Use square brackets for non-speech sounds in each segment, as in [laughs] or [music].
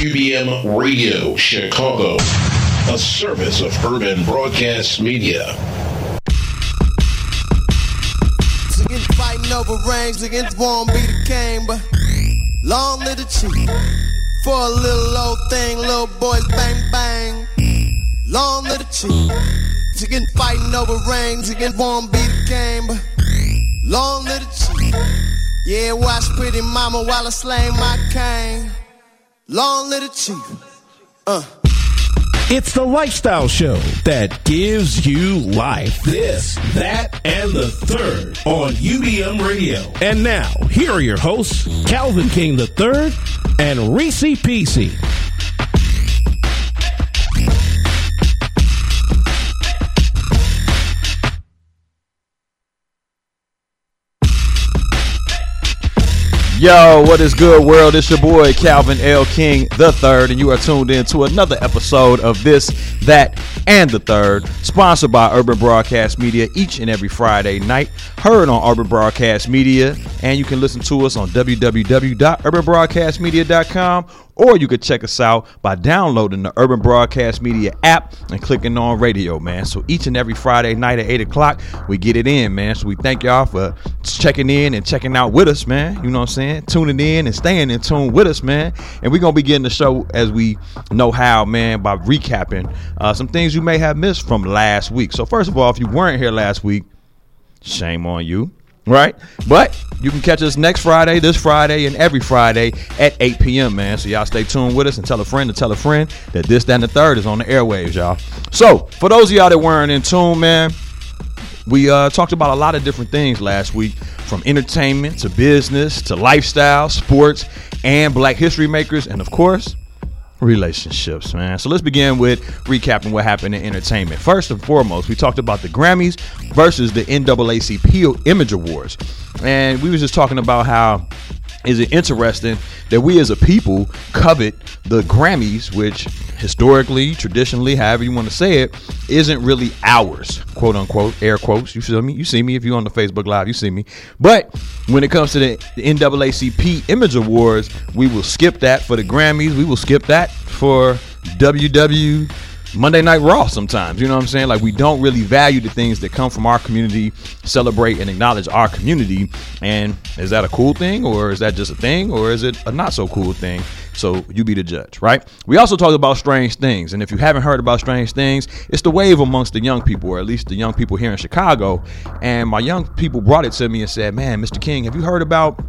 UBM Radio Chicago, a service of Urban Broadcast Media. Against fighting over rings, against won't be the king, but long live the chief. For a little old thing, little boys bang bang. Long live the chief. Against fighting over rings, against won't be the king, but long live the chief. Yeah, watch pretty mama while I slay my cane. Long live the chief. Uh. It's the lifestyle show that gives you life. This, that, and the third on UBM Radio. And now, here are your hosts, Calvin King III and Reese PC. Yo, what is good, world? It's your boy Calvin L. King the Third, and you are tuned in to another episode of this, that, and the Third, sponsored by Urban Broadcast Media each and every Friday night. Heard on Urban Broadcast Media, and you can listen to us on www.urbanbroadcastmedia.com or you could check us out by downloading the Urban Broadcast Media app and clicking on radio, man. So each and every Friday night at 8 o'clock, we get it in, man. So we thank y'all for checking in and checking out with us, man. You know what I'm saying? Tuning in and staying in tune with us, man. And we're going to be getting the show as we know how, man, by recapping uh, some things you may have missed from last week. So, first of all, if you weren't here last week, shame on you right? But you can catch us next Friday, this Friday, and every Friday at 8 p.m., man. So y'all stay tuned with us and tell a friend to tell a friend that this, that, and the third is on the airwaves, y'all. So for those of y'all that weren't in tune, man, we uh, talked about a lot of different things last week from entertainment to business to lifestyle, sports, and black history makers, and of course, relationships, man. So let's begin with recapping what happened in entertainment. First and foremost, we talked about the Grammys versus the NAACP Image Awards. And we was just talking about how is it interesting that we as a people covet the Grammys, which historically, traditionally, however you want to say it, isn't really ours, quote unquote, air quotes. You see me, you see me if you're on the Facebook Live, you see me. But when it comes to the NAACP Image Awards, we will skip that for the Grammys. We will skip that for WW Monday Night Raw sometimes. You know what I'm saying? Like we don't really value the things that come from our community, celebrate and acknowledge our community. And is that a cool thing or is that just a thing or is it a not so cool thing? So you be the judge, right? We also talked about strange things. And if you haven't heard about strange things, it's the wave amongst the young people, or at least the young people here in Chicago. And my young people brought it to me and said, Man, Mr. King, have you heard about,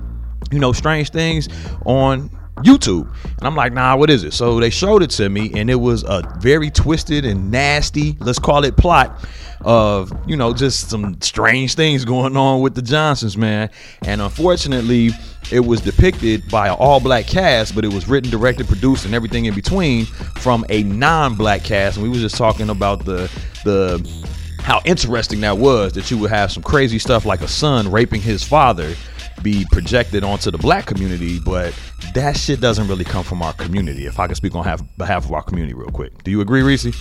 you know, strange things on YouTube. And I'm like, nah, what is it? So they showed it to me, and it was a very twisted and nasty, let's call it plot of, you know, just some strange things going on with the Johnsons, man. And unfortunately, it was depicted by an all black cast, but it was written, directed, produced, and everything in between from a non black cast. And we was just talking about the the how interesting that was that you would have some crazy stuff like a son raping his father be projected onto the black community, but that shit doesn't really come from our community. If I can speak on half, behalf of our community real quick. Do you agree, Reese?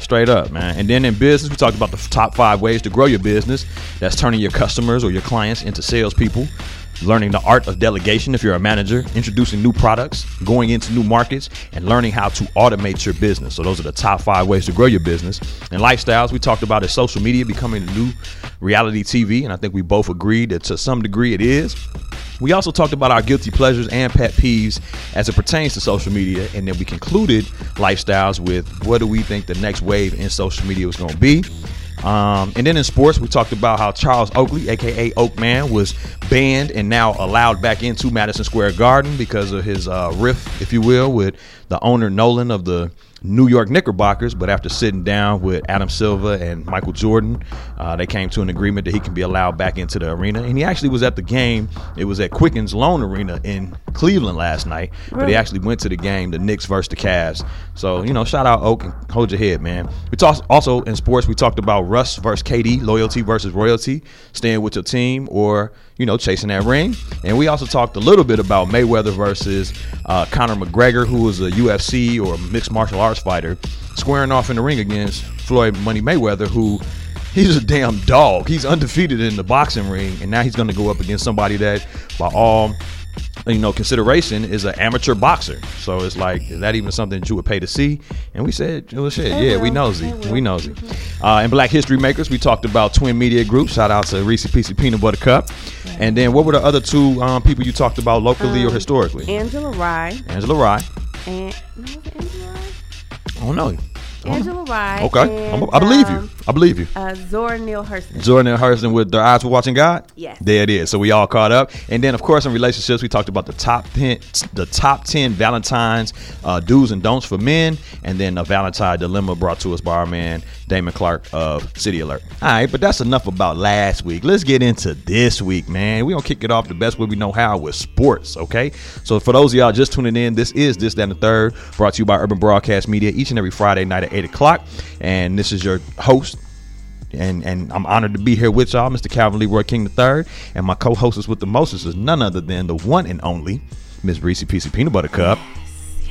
Straight up, man. And then in business, we talked about the top five ways to grow your business. That's turning your customers or your clients into salespeople learning the art of delegation if you're a manager, introducing new products, going into new markets, and learning how to automate your business. So, those are the top five ways to grow your business. And lifestyles, we talked about is social media becoming the new reality TV, and I think we both agreed that to some degree it is. We also talked about our guilty pleasures and pet peeves as it pertains to social media, and then we concluded lifestyles with what do we think the next wave in social media is going to be. Um, and then in sports, we talked about how Charles Oakley, aka Oakman, was banned and now allowed back into Madison Square Garden because of his uh, riff, if you will, with the owner Dolan of the New York Knickerbockers, but after sitting down with Adam Silver and Michael Jordan, uh, they came to an agreement that he can be allowed back into the arena. And he actually was at the game. It was at Quicken Loans Arena in Cleveland last night, but he actually went to the game, the Knicks versus the Cavs. So you know, shout out Oak and hold your head, man. We talked also in sports. We talked about Russ versus KD, loyalty versus royalty, staying with your team or you know, chasing that ring. And we also talked a little bit about Mayweather versus uh, Conor McGregor, who was a UFC or a mixed martial arts fighter, squaring off in the ring against Floyd Money Mayweather, who he's a damn dog. He's undefeated in the boxing ring, and now he's going to go up against somebody that, by all you know consideration is an amateur boxer. So it's like is that even something that you would pay to see? And we said, well, shit, yeah, we will. nosy, we nosy. Uh, and Black History Makers, we talked about Twin Media Group. Shout out to Reese Piece Peanut Butter Cup. And then what were the other two um, people you talked about locally or Um, historically? Angela Rye Angela Rye. and no, was it Angela Rye? I don't know. Know. Angela Rye. Okay, and, I believe you. um, I believe you. Uh, Zora Neale Hurston. Jordan and Hurston with their eyes were watching God. Yes. there it is. So we all caught up, and then of course in relationships we talked about the top ten, the top ten Valentine's uh, do's and don'ts for men, and then a Valentine dilemma brought to us by our man Damon Clark of City Alert. All right, but that's enough about last week. Let's get into this week, man. We gonna kick it off the best way we know how with sports. Okay, so for those of y'all just tuning in, this is this that and the third, brought to you by Urban Broadcast Media each and every Friday night at eight o'clock, and this is your host and and I'm honored to be here with y'all, Mr. Calvin Leroy King III, and my co-hostess with the mostest is none other than the one and only Miss Reese PC Peanut Butter Cup.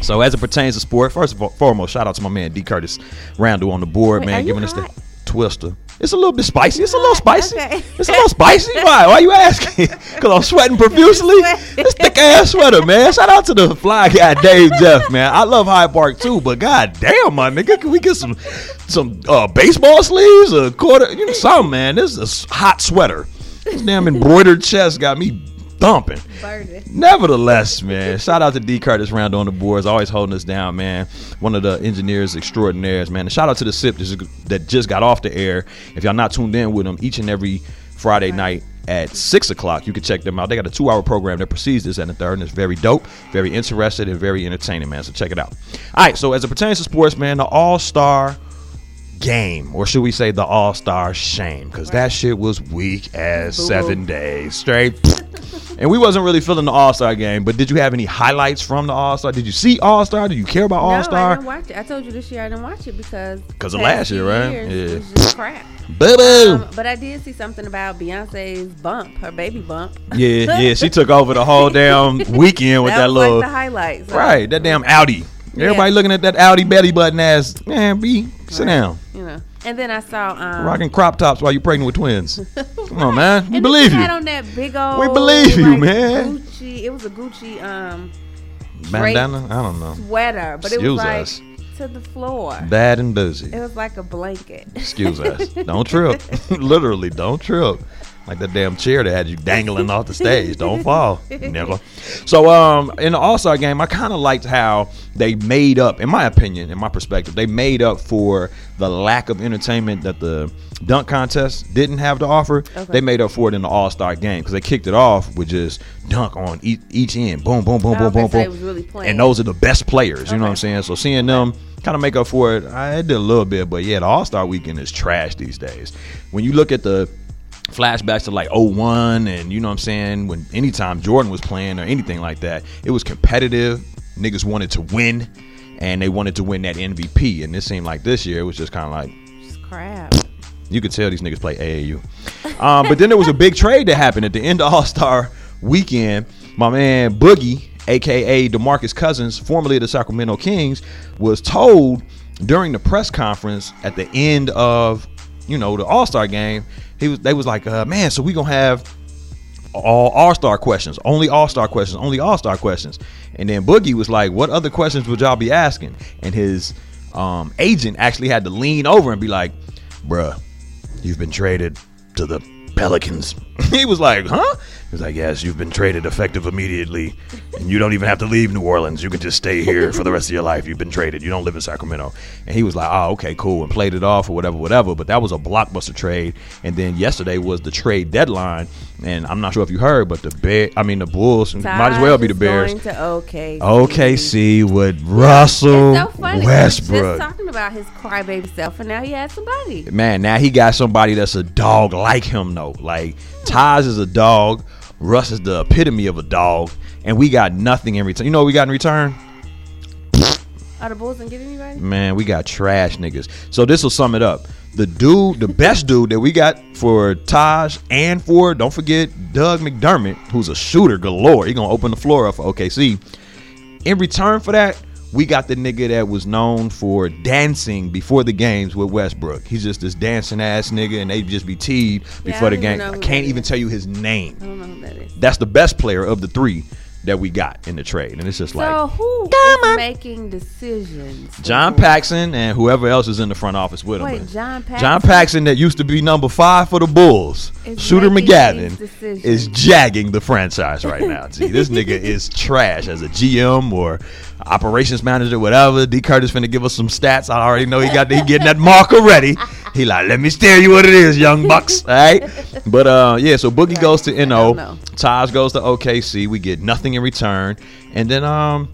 So as it pertains to sport, first of all, foremost, shout out to my man D Curtis Randall on the board, Wait, man, giving us the twister. It's a little bit spicy. It's a little spicy. Okay. It's a little spicy. [laughs] Why? Why you asking? [laughs] Because I'm sweating profusely. This thick ass sweater, man. Shout out to the fly guy Dave Jeff, man. I love Hyde Park too, but god damn, my nigga, can we get some some uh, baseball sleeves, a quarter, you know, something, man. This is a hot sweater. This damn embroidered chest got me thumping. Nevertheless, man, shout out to D Curtis Randall on the boards, always holding us down, man. One of the engineers extraordinaires, man. And shout out to the SIP that just got off the air. If y'all not tuned in with them each and every Friday night at six o'clock, you can check them out. They got a two-hour program that precedes this and the third, and it's very dope, very interested, and very entertaining, man. So check it out. All right, so as it pertains to sports, man, the All Star game, or should we say the All Star shame? Because that shit was weak as seven days straight. [laughs] And we wasn't really feeling the All Star game, but did you have any highlights from the All Star? Did you see All Star? Did you care about No, All I Star? didn't watch it. I told you this year I didn't watch it because 'Cause of past last year, few right? years, Yeah. it was just crap. Boo boo. Um, but I did see something about Beyonce's bump, her baby bump. yeah, yeah, she [laughs] took over the whole damn weekend with that, was little like the highlights. Right, that damn Audi. Everybody looking at that Audi belly button ass. Man, B, sit down. You know. And then I saw um, Rocking crop tops while you're pregnant with twins. [laughs] Come on, man. We and believe you. Had on that big old. We believe you, like, man. Gucci. It was a Gucci um Bandana? I don't know. sweater, but it Excuse was like us. to the floor. Bad and busy. It was like a blanket. Excuse us. [laughs] Don't trip. [laughs] Literally, don't trip. Like that damn chair that had you dangling off the [laughs] stage. Don't fall, nigga. So, um, in the All Star game, I kind of liked how they made up, in my opinion, in my perspective, they made up for the lack of entertainment that the dunk contest didn't have to offer. Okay. They made up for it in the All Star game because they kicked it off with just dunk on each, each end, boom, boom, boom, boom, boom, okay, boom, really and those are the best players. You know what I'm saying? So seeing them kind of make up for it, I did a little bit, but yeah, the All Star Weekend is trash these days. When you look at the flashbacks to like 01 and you know what I'm saying when anytime Jordan was playing or anything like that it was competitive niggas wanted to win and they wanted to win that MVP and it seemed like this year it was just kind of like Just crap. you could tell these niggas play AAU. Um, but then there was a big trade that happened at the end of All Star weekend. My man Boogie, aka Demarcus Cousins, formerly of the Sacramento Kings, was told during the press conference at the end of you know the All Star game. He was they was like, uh, man, so we gonna have all All Star questions, only All Star questions, only All Star questions. And then Boogie was like, "What other questions would y'all be asking?" And his um, agent actually had to lean over and be like, "Bruh, you've been traded to the Pelicans." [laughs] he was like, "Huh?" He was like, "Yes, you've been traded effective immediately, and you don't even have to leave New Orleans. You can just stay here for the rest of your life. You've been traded. You don't live in Sacramento." And he was like, "Oh, okay, cool," and played it off or whatever, whatever. But that was a blockbuster trade. And then yesterday was the trade deadline, and I'm not sure if you heard, but the Bear, I mean the Bulls, might as well be the Bears. Going to OK. OKC with Russell so. Westbrook. Just talking about his crybaby self, and now he has somebody. Man, now he got somebody that's a dog like him though. Like Taj is a dog, Russ is the epitome of a dog, and we got nothing in return. You know what we got in return? Are the Bulls gonna get anybody? Man, we got trash niggas. So this will sum it up. The dude, the best dude that we got for Taj and for don't forget Doug McDermott, who's a shooter galore. He gonna open the floor up for OKC. In return for that, we got the nigga that was known for dancing before the games with Westbrook. He's just this dancing ass nigga, and they just be teed before I the game. I can't even is. tell you his name. I don't know who that is. That's the best player of the three that we got in the trade, and it's just So like who is making decisions? John Paxson and whoever else is in the front office with him. Wait, man. John Paxson? John Paxson that used to be number five for the Bulls. Shooter making McGavin is jagging the franchise right now. [laughs] See, this nigga is trash as a GM or operations manager, whatever. D. Curtis finna give us some stats. I already know he got he getting that mark already. He like, let me tell you what it is, young bucks. All [laughs] right. But uh yeah, so Boogie goes to NO. know. Taj goes to OKC. We get nothing in return. And then um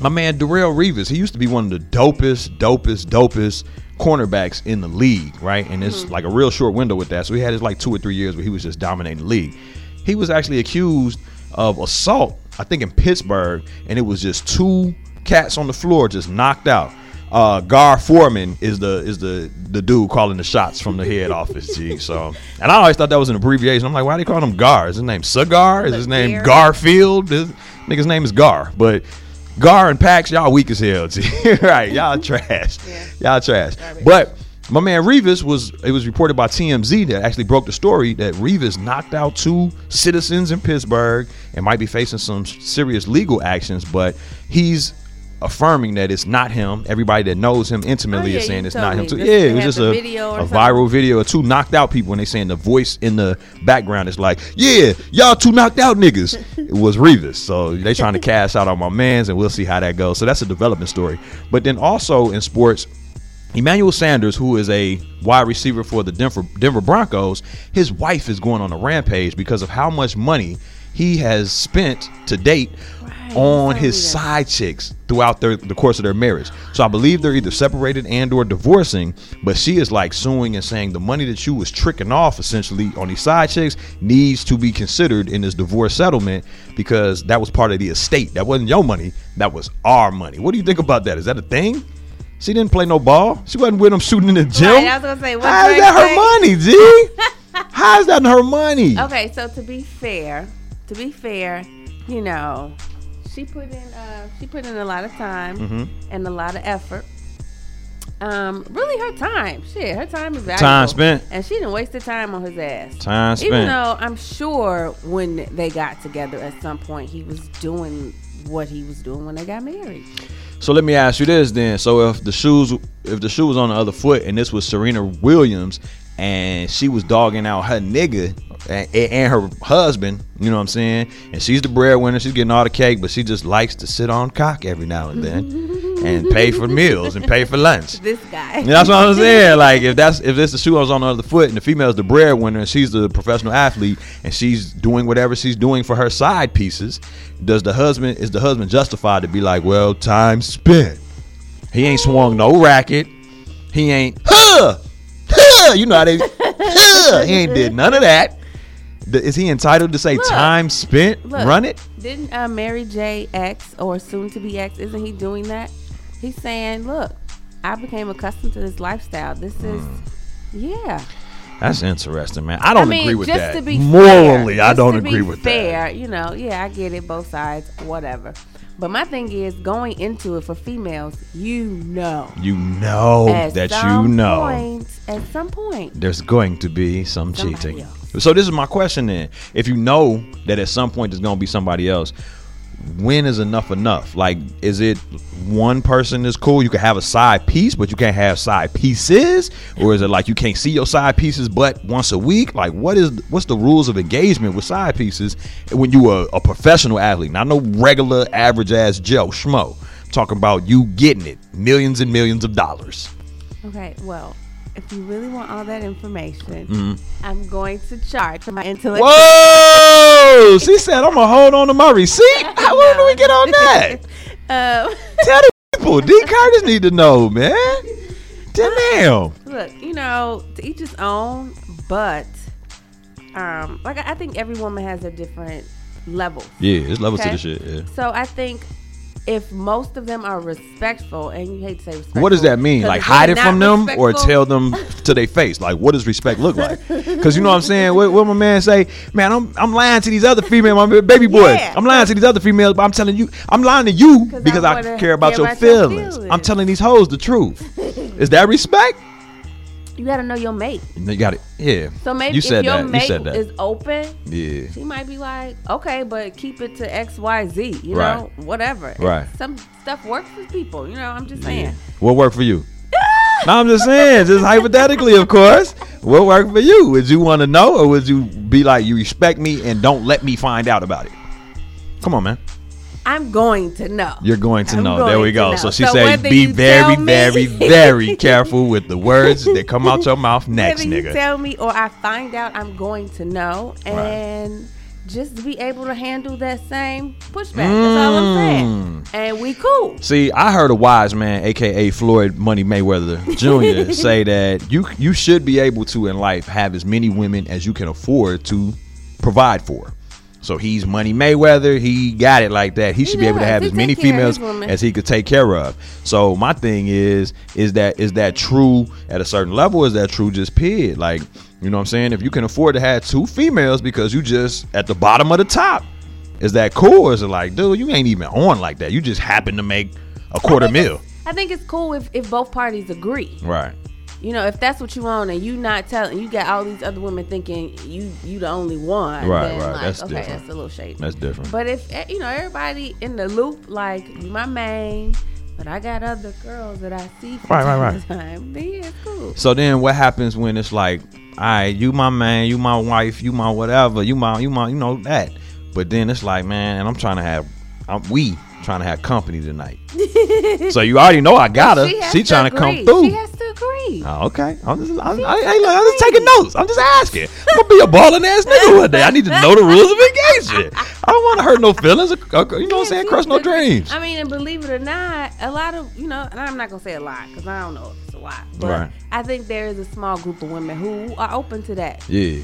my man Darrelle Revis, he used to be one of the dopest, dopest, dopest cornerbacks in the league, right? And it's like a real short window with that. So he had his like two or three years where he was just dominating the league. He was actually accused of assault, I think in Pittsburgh, and it was just two cats on the floor just knocked out. Uh, Gar Forman is the is the the dude calling the shots from the head office. G. [laughs] So, and I always thought that was an abbreviation. I'm like, why do they call him Gar? Is his name Cigar? Is his name? Garfield? His nigga's name is Gar, but Gar and Pax, y'all weak as hell. G. [laughs] right? Y'all [laughs] trash. Y'all trash. But my man Revis was it was reported by TMZ that actually broke the story that Revis knocked out two citizens in Pittsburgh and might be facing some serious legal actions, but he's affirming that it's not him. Everybody that knows him intimately Oh, yeah, is saying it's not him too. Yeah, it was just a, video a viral video of two knocked out people and they saying the voice in the background is like, Yeah, y'all two knocked out niggas. [laughs] it was Revis. So they trying to cash out on my mans and we'll see how that goes. So that's a development story. But then also in sports, Emmanuel Sanders, who is a wide receiver for the Denver Denver Broncos, his wife is going on a rampage because of how much money he has spent to date on his that. side chicks throughout their, the course of their marriage. So I believe they're either separated and or divorcing, but she is like suing and saying the money that you was tricking off essentially on these side chicks needs to be considered in this divorce settlement because that was part of the estate. That wasn't your money, that was our money. What do you think about that? Is that a thing? She didn't play no ball. She wasn't with him shooting in the gym. Right, I was gonna say, How is that her money, G? [laughs] How is that her money? Okay, so to be fair, to be fair, you know, she put in uh she put in a lot of time Mm-hmm. and a lot of effort. Um, really her time. Shit, her time is valuable. Time spent. And she didn't waste the time on his ass. Time spent. Even though I'm sure when they got together at some point he was doing what he was doing when they got married. So let me ask you this then. So if the shoes if the shoe was on the other foot and this was Serena Williams and she was dogging out her nigga and, and her husband, you know what I'm saying? And she's the breadwinner, she's getting all the cake, but she just likes to sit on cock every now and then [laughs] and pay for meals and pay for lunch. This guy. That's what I'm saying. Like if that's if this the shoe I was on the other foot and the female's the breadwinner and she's the professional athlete and she's doing whatever she's doing for her side pieces, does the husband is the husband justified to be like, well, time spent. He ain't swung no racket. He ain't huh, huh, you know how they huh, he ain't did none of that. Is he entitled to say Look, time spent? Look, Run it? Didn't uh, Mary J. X or soon to be X? Isn't he doing that? He's saying, "Look, I became accustomed to this lifestyle. This is, Hmm. yeah." That's interesting, man. I don't I mean, agree with just that. to be Morally, fair, I don't agree with fair, that. you know, yeah, I get it, both sides, whatever. But my thing is going into it for females, you know, You know at that you know. point, at some point, there's going to be some cheating. else. So this is my question then. If you know that at some point there's going to be somebody else, when is enough enough? Like is it one person is cool, you can have a side piece, but you can't have side pieces? Or is it like you can't see your side pieces but once a week? Like what is what's the rules of engagement with side pieces when you are a professional athlete? Not no regular average ass Joe Schmo. I'm talking about you getting it, millions and millions of dollars. okay. Well, if you really want all that information, Mm-hmm. I'm going to charge for my intellect. Whoa! [laughs] She said, "I'm gonna hold on to my receipt." How when do we get on [laughs] that? Um, Tell the people. D. Curtis need to know, man. Damn. look, you know, to each his own, but um, like I I think every woman has a different level. Yeah, it's levels Okay. to the shit. Yeah. So I think if most of them are respectful, and you hate to say respectful, What does that mean? Like hide it from them or tell them to their face? Like what does respect look like? Because you know what I'm saying. What, what my man say? Man, I'm I'm lying to these other females, my baby boy. Yeah. I'm lying to these other females, but I'm telling you, I'm lying to you 'Cause because I, wanna care about your about your feelings. feelings. I'm telling these hoes the truth. Is that respect? You got to know your mate. You got it. Yeah. So maybe you said if your that. mate you said that. is open, yeah. she might be like, okay, but keep it to X, Y, Z. You Right. know, whatever. Right. Some stuff works for people. You know, I'm just Yeah. saying. What worked for you? [laughs] no, I'm just saying, just hypothetically, of course. What worked for you? Would you want to know, or would you be like, you respect me and don't let me find out about it? Come on, man. I'm going to know. You're going to I'm know. going there we go. know. So she So said, be very, very, [laughs] very careful with the words that come out your mouth next, Whether you nigga. tell me or I find out, I'm going to know, and just be able to handle that same pushback. That's all I'm saying. Mm. And we cool. See, I heard a wise man, aka Floyd Money Mayweather Jr., [laughs] say that you you should be able to in life have as many women as you can afford to provide for. So he's Money Mayweather. He got it like that. He should be able to have He as many take care of females as he could take care of. So my thing is, is that is that true at a certain level? Is that true just period? Like, you know what I'm saying? If you can afford to have two females because you just at the bottom of the top, is that cool? Or is it like, dude, you ain't even on like that. You just happen to make a quarter mil. I think it's cool if, if both parties agree. Right. You know, if that's what you want, and you not telling, you got all these other women thinking you you the only one. Right, then right. Like, That's okay, different. that's a little shady. That's different. But if eh, you know everybody in the loop, like you my main, but I got other girls that I see from Right, right, time right. to [laughs] time. Then yeah, cool. So then what happens when it's like, all right, you my man, you my wife, you my whatever, you my you my you know that. But then it's like, man, and I'm trying to have I'm, we trying to have company tonight. [laughs] so you already know I got her. She, has to trying to come agree. through. She has to agree. Oh, okay. I'm just, I'm, I, look, I'm just taking notes. I'm just asking. I'm gonna be a balling ass nigga one day. I need to know the rules of engagement. I don't want to hurt no feelings. or- or, You know what I'm saying? Crush no dreams. I mean, and believe it or not, a lot of you know, and I'm not gonna say a lot because I don't know if it's a lot, but Right. I think there is a small group of women who are open to that, Yeah.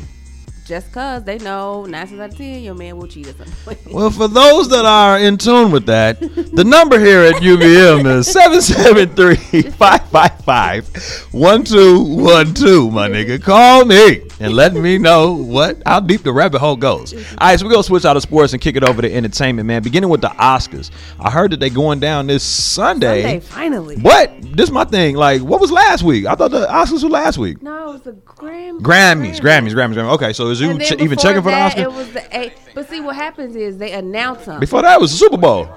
Just cause they know nine times out of ten your man will cheat at some point. [laughs] Well, for those that are in tune with that, the number here at UBM is [laughs] 773-555-1212, my nigga. Call me and let me know what how deep the rabbit hole goes. All right, so we're going to switch out of sports and kick it over to entertainment, man. Beginning with the Oscars. I heard that they going down this Sunday. Sunday, finally. What? This my thing. Like, what was last week? I thought the Oscars were last week. No, it was the Grammy. Grammys, Grammys, Grammys, Grammys. Okay, so you ch- even checking for the that, Oscars? It was the A. But see, what happens is they announce them. Before that was the Super Bowl.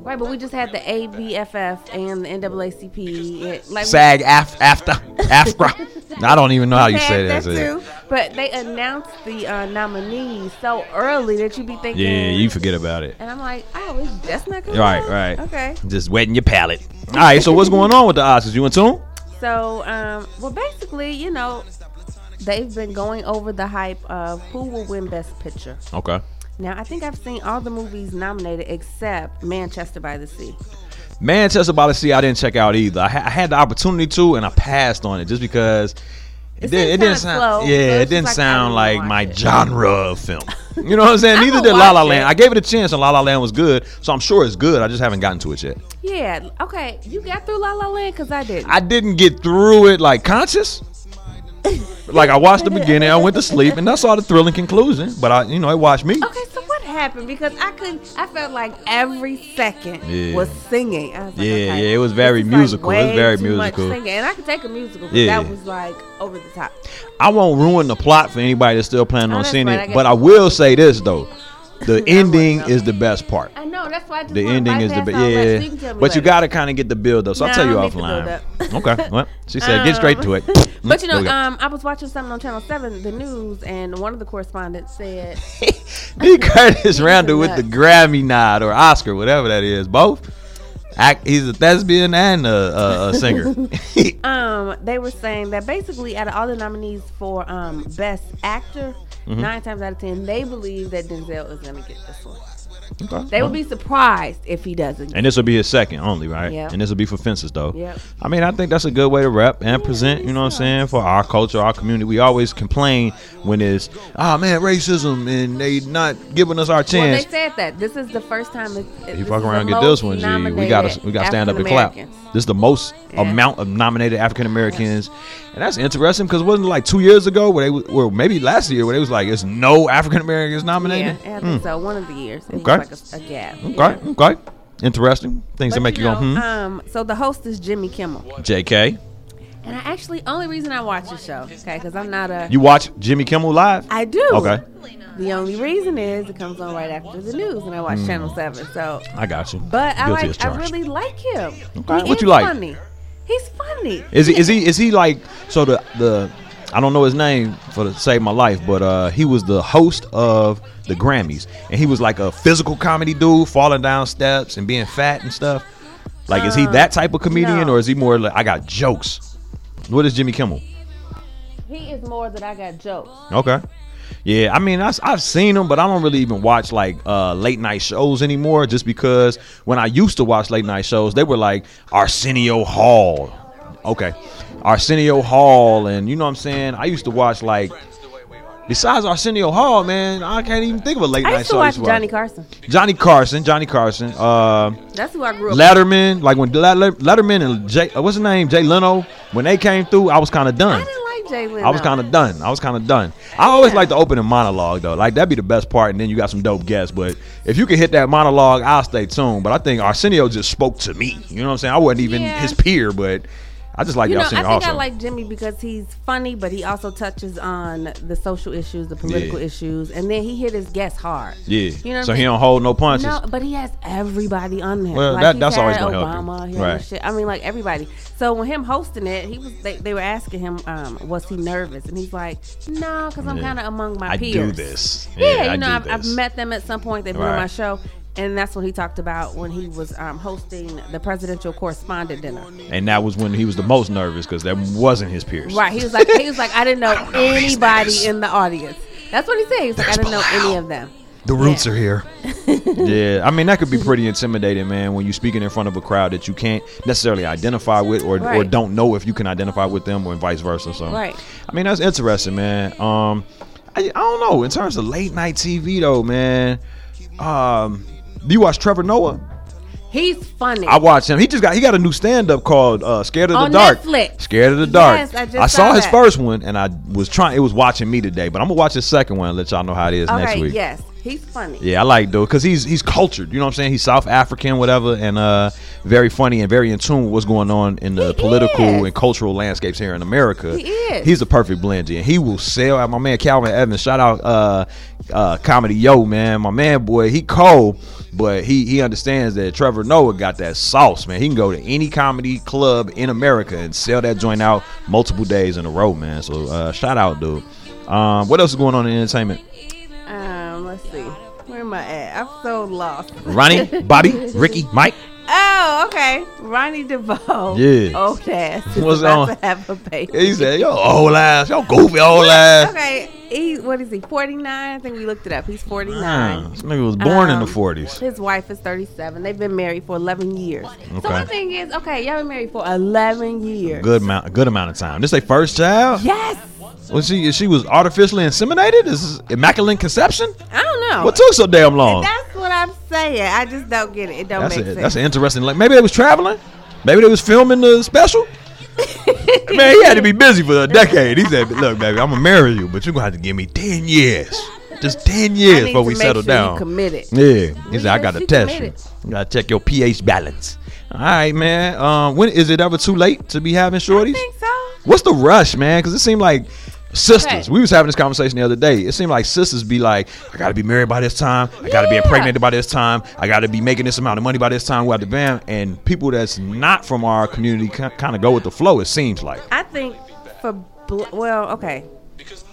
Right, but we just had the ABFF and the NAACP. It, like SAG af, [laughs] after. I don't even know how you say that. too. But they announced the uh, nominees so early that you be thinking. Yeah, you forget about it. And I'm like, oh, it's just not coming Right, out? right. Okay. Just wetting your palate. All right, so what's going on with the Oscars? You in tune? So, um, well, basically, you know, they've been going over the hype of who will win Best Picture. Okay. Now, I think I've seen all the movies nominated except Manchester by the Sea. Manchester by the Sea, I didn't check out either. I, ha- I had the opportunity to, and I passed on it just because it, did, it didn't sound. slow, yeah, it didn't like, sound like my it. genre of film. [laughs] You know what I'm saying? Neither did La La Land. it. I gave it a chance, and La La Land was good, so I'm sure it's good. I just haven't gotten to it yet. Yeah, okay. You got through La La Land because I didn't. I didn't get through it like conscious. Like I watched the beginning, I went to sleep, and I saw the thrilling conclusion. But I, you know, it watched me. Okay, so what happened? Because I couldn't. I felt like every second Yeah. was singing. I was like, Yeah, okay, yeah, it was very this is, like, musical. It was way very too much musical. singing. and I could take a musical, but Yeah. that was like over the top. I won't ruin the plot for anybody that's still planning Oh, on that's seeing right, I it. guess But I will say this though, [laughs] the ending is the best part. I know that's why I just The ending is the best. Yeah, you but you got to kind of get the build up. So I'll tell you I don't need the offline. okay, [laughs] well, she said get straight to it. [laughs] But you know, um, I was watching something on Channel Seven, the news, and one of the correspondents said, [laughs] D. Curtis Randall with the. Grammy nod or Oscar, whatever that is, both. Act, he's a thespian and a, a, a singer. um, they were saying that basically, out of all the nominees for um Best Actor, Mm-hmm. nine times out of ten, they believe that Denzel is gonna get this one. Okay. They would be surprised if he doesn't. And this will be his second only, right? Yep. And this will be for fences, though. Yep. I mean, I think that's a good way to rep and present. You know what I'm saying for our culture, our community. We always complain when it's, ah man, racism, and they not giving us our Well, they said that this is the first time. It, you fuck around and get this one, G. We got to we got to stand up and clap. This is the most Yeah. amount of nominated African Americans, and that's interesting because wasn't it like two years ago where they was- or maybe last year where they was like, it's no African Americans Yeah, nominated. I think so. One of the years. Okay. Like a, a gap. Okay, okay, interesting things that make you, go, know, hmm. Um, so the host is Jimmy Kimmel, J.K. And I actually only reason I watch the show, okay, because I'm not a. You watch Jimmy Kimmel live? I do. Okay. The only reason is it comes on right after the news, and I watch Channel Seven. So, I got you. but I Guilty like, I really like him. Okay. He What you like? Funny. He's funny. Is he is he is he like so the the I don't know his name for to save my life, but uh he was the host of the Grammys and he was like a physical comedy dude, falling down steps and being fat and stuff. Like is he that type of comedian no. or is he more like I got jokes? What is Jimmy Kimmel? He is more that I got jokes. Okay. Yeah, I mean, I, I've seen him, but I don't really even watch like uh, late night shows anymore. Just because when I used to watch late night shows, they were like Arsenio Hall. Okay, Arsenio Hall, and you know what I'm saying. I used to watch like. Besides Arsenio Hall, man, I can't even think of a late I night used to show. watch Johnny Carson. Johnny Carson, Johnny Carson, uh, That's who I grew up. Letterman. Like when Let- Let- Letterman and Jay, uh, what's his name, Jay Leno, when they came through, I was kind of done. I didn't like Jay Leno. I was kind of done. I was kind of done. I always Yeah. like the opening monologue though. Like that'd be the best part, and then you got some dope guests. But if you could hit that monologue, I'll stay tuned. But I think Arsenio just spoke to me. You know what I'm saying? I wasn't even Yeah. his peer, but I just like You know, I think also. I like Jimmy because he's funny, but he also touches on the social issues, the political Yeah. issues, and then he hit his guests hard. yeah. You know so I'm he don't hold no punches. No, but he has everybody on there. Well, like that- that's always gonna help you. Obama, he had Right. shit. I mean, like everybody. So when him hosting it, he was. They, they were asking him, um, was he nervous? And he's like, no, because I'm Yeah. kind of among my I peers. do this. Yeah, Yeah, I you know, do I've, I've met them at some point. They've been on my show. And that's what he talked about when he was um, hosting the presidential correspondent dinner. And that was when he was the most nervous because that wasn't his peers. Right. He was like, he was like, I didn't know anybody in the audience. That's what he said. He was like, I didn't know any of them. The roots Yeah. are here. [laughs] yeah, I mean that could be pretty intimidating, man. When you're speaking in front of a crowd that you can't necessarily identify with, or or don't know if you can identify with them, or vice versa. So, Right. I mean that's interesting, man. Um, I, I don't know in terms of late night TV though, man. Um, do you watch Trevor Noah? He's funny. I watch him. He just got he got a new stand up called uh, "Scared of the On Dark." Netflix. Scared of the Dark. Yes, I just saw, saw his first one, and I was trying. It was watching me today, but I'm gonna watch his second one and let y'all know how it is next week. yes. He's funny. Yeah, I like though because he's he's cultured. You know what I'm saying? He's South African, whatever, and uh, very funny and very in tune with what's going on in the He political is. and cultural landscapes here in America. He is. He's the perfect blend, and he will sell. My man Calvin Evans, shout out uh, uh, comedy yo man, my man boy, he cold, but he he understands that Trevor Noah got that sauce, man. He can go to any comedy club in America and sell that joint out multiple days in a row, man. So uh, shout out, dude. Um, what else is going on in entertainment? Am I at? I'm so lost. Ronnie, Bobby, Ricky, Mike. [laughs] Uh, Oh, okay. Ronnie DeVoe. Yeah. Old ass. What's about on? to have a baby. He said, "Yo, old ass, yo, goofy old ass." Okay. He, what is he? 49? I think we looked it up. He's 49. Ah, this nigga was born in the Um, forties. His wife is 37. They've been married for 11 years. Okay. So my thing is, okay, y'all been married for 11 years. Good amount, good amount of time. This is their first child. Yes. Was she? She was artificially inseminated. This is immaculate conception. I don't know. What took so damn long? That's what I'm saying. I just don't get it. It don't That's make a, sense. that's an interesting. Like maybe they was traveling. Maybe they was filming the special. [laughs] Man, he had to be busy for a decade. He said, "Look, baby, I'm gonna marry you, but you're gonna have to give me ten years, just ten years before we settle sure you down." committed. Yeah, he said, "I got to test you. committed. You gotta check your pH balance." All right, man. Um, when is it ever too late to be having I shorties? think so. What's the rush, man? Because it seemed like sisters. Okay. We was having this conversation the other day. It seemed like sisters be like, "I gotta be married by this time. I gotta be impregnated by this time. I gotta be making this amount of money by this time." What the bam? And people that's not from our community kind of go with the flow. It seems like. I think for bl- well, okay,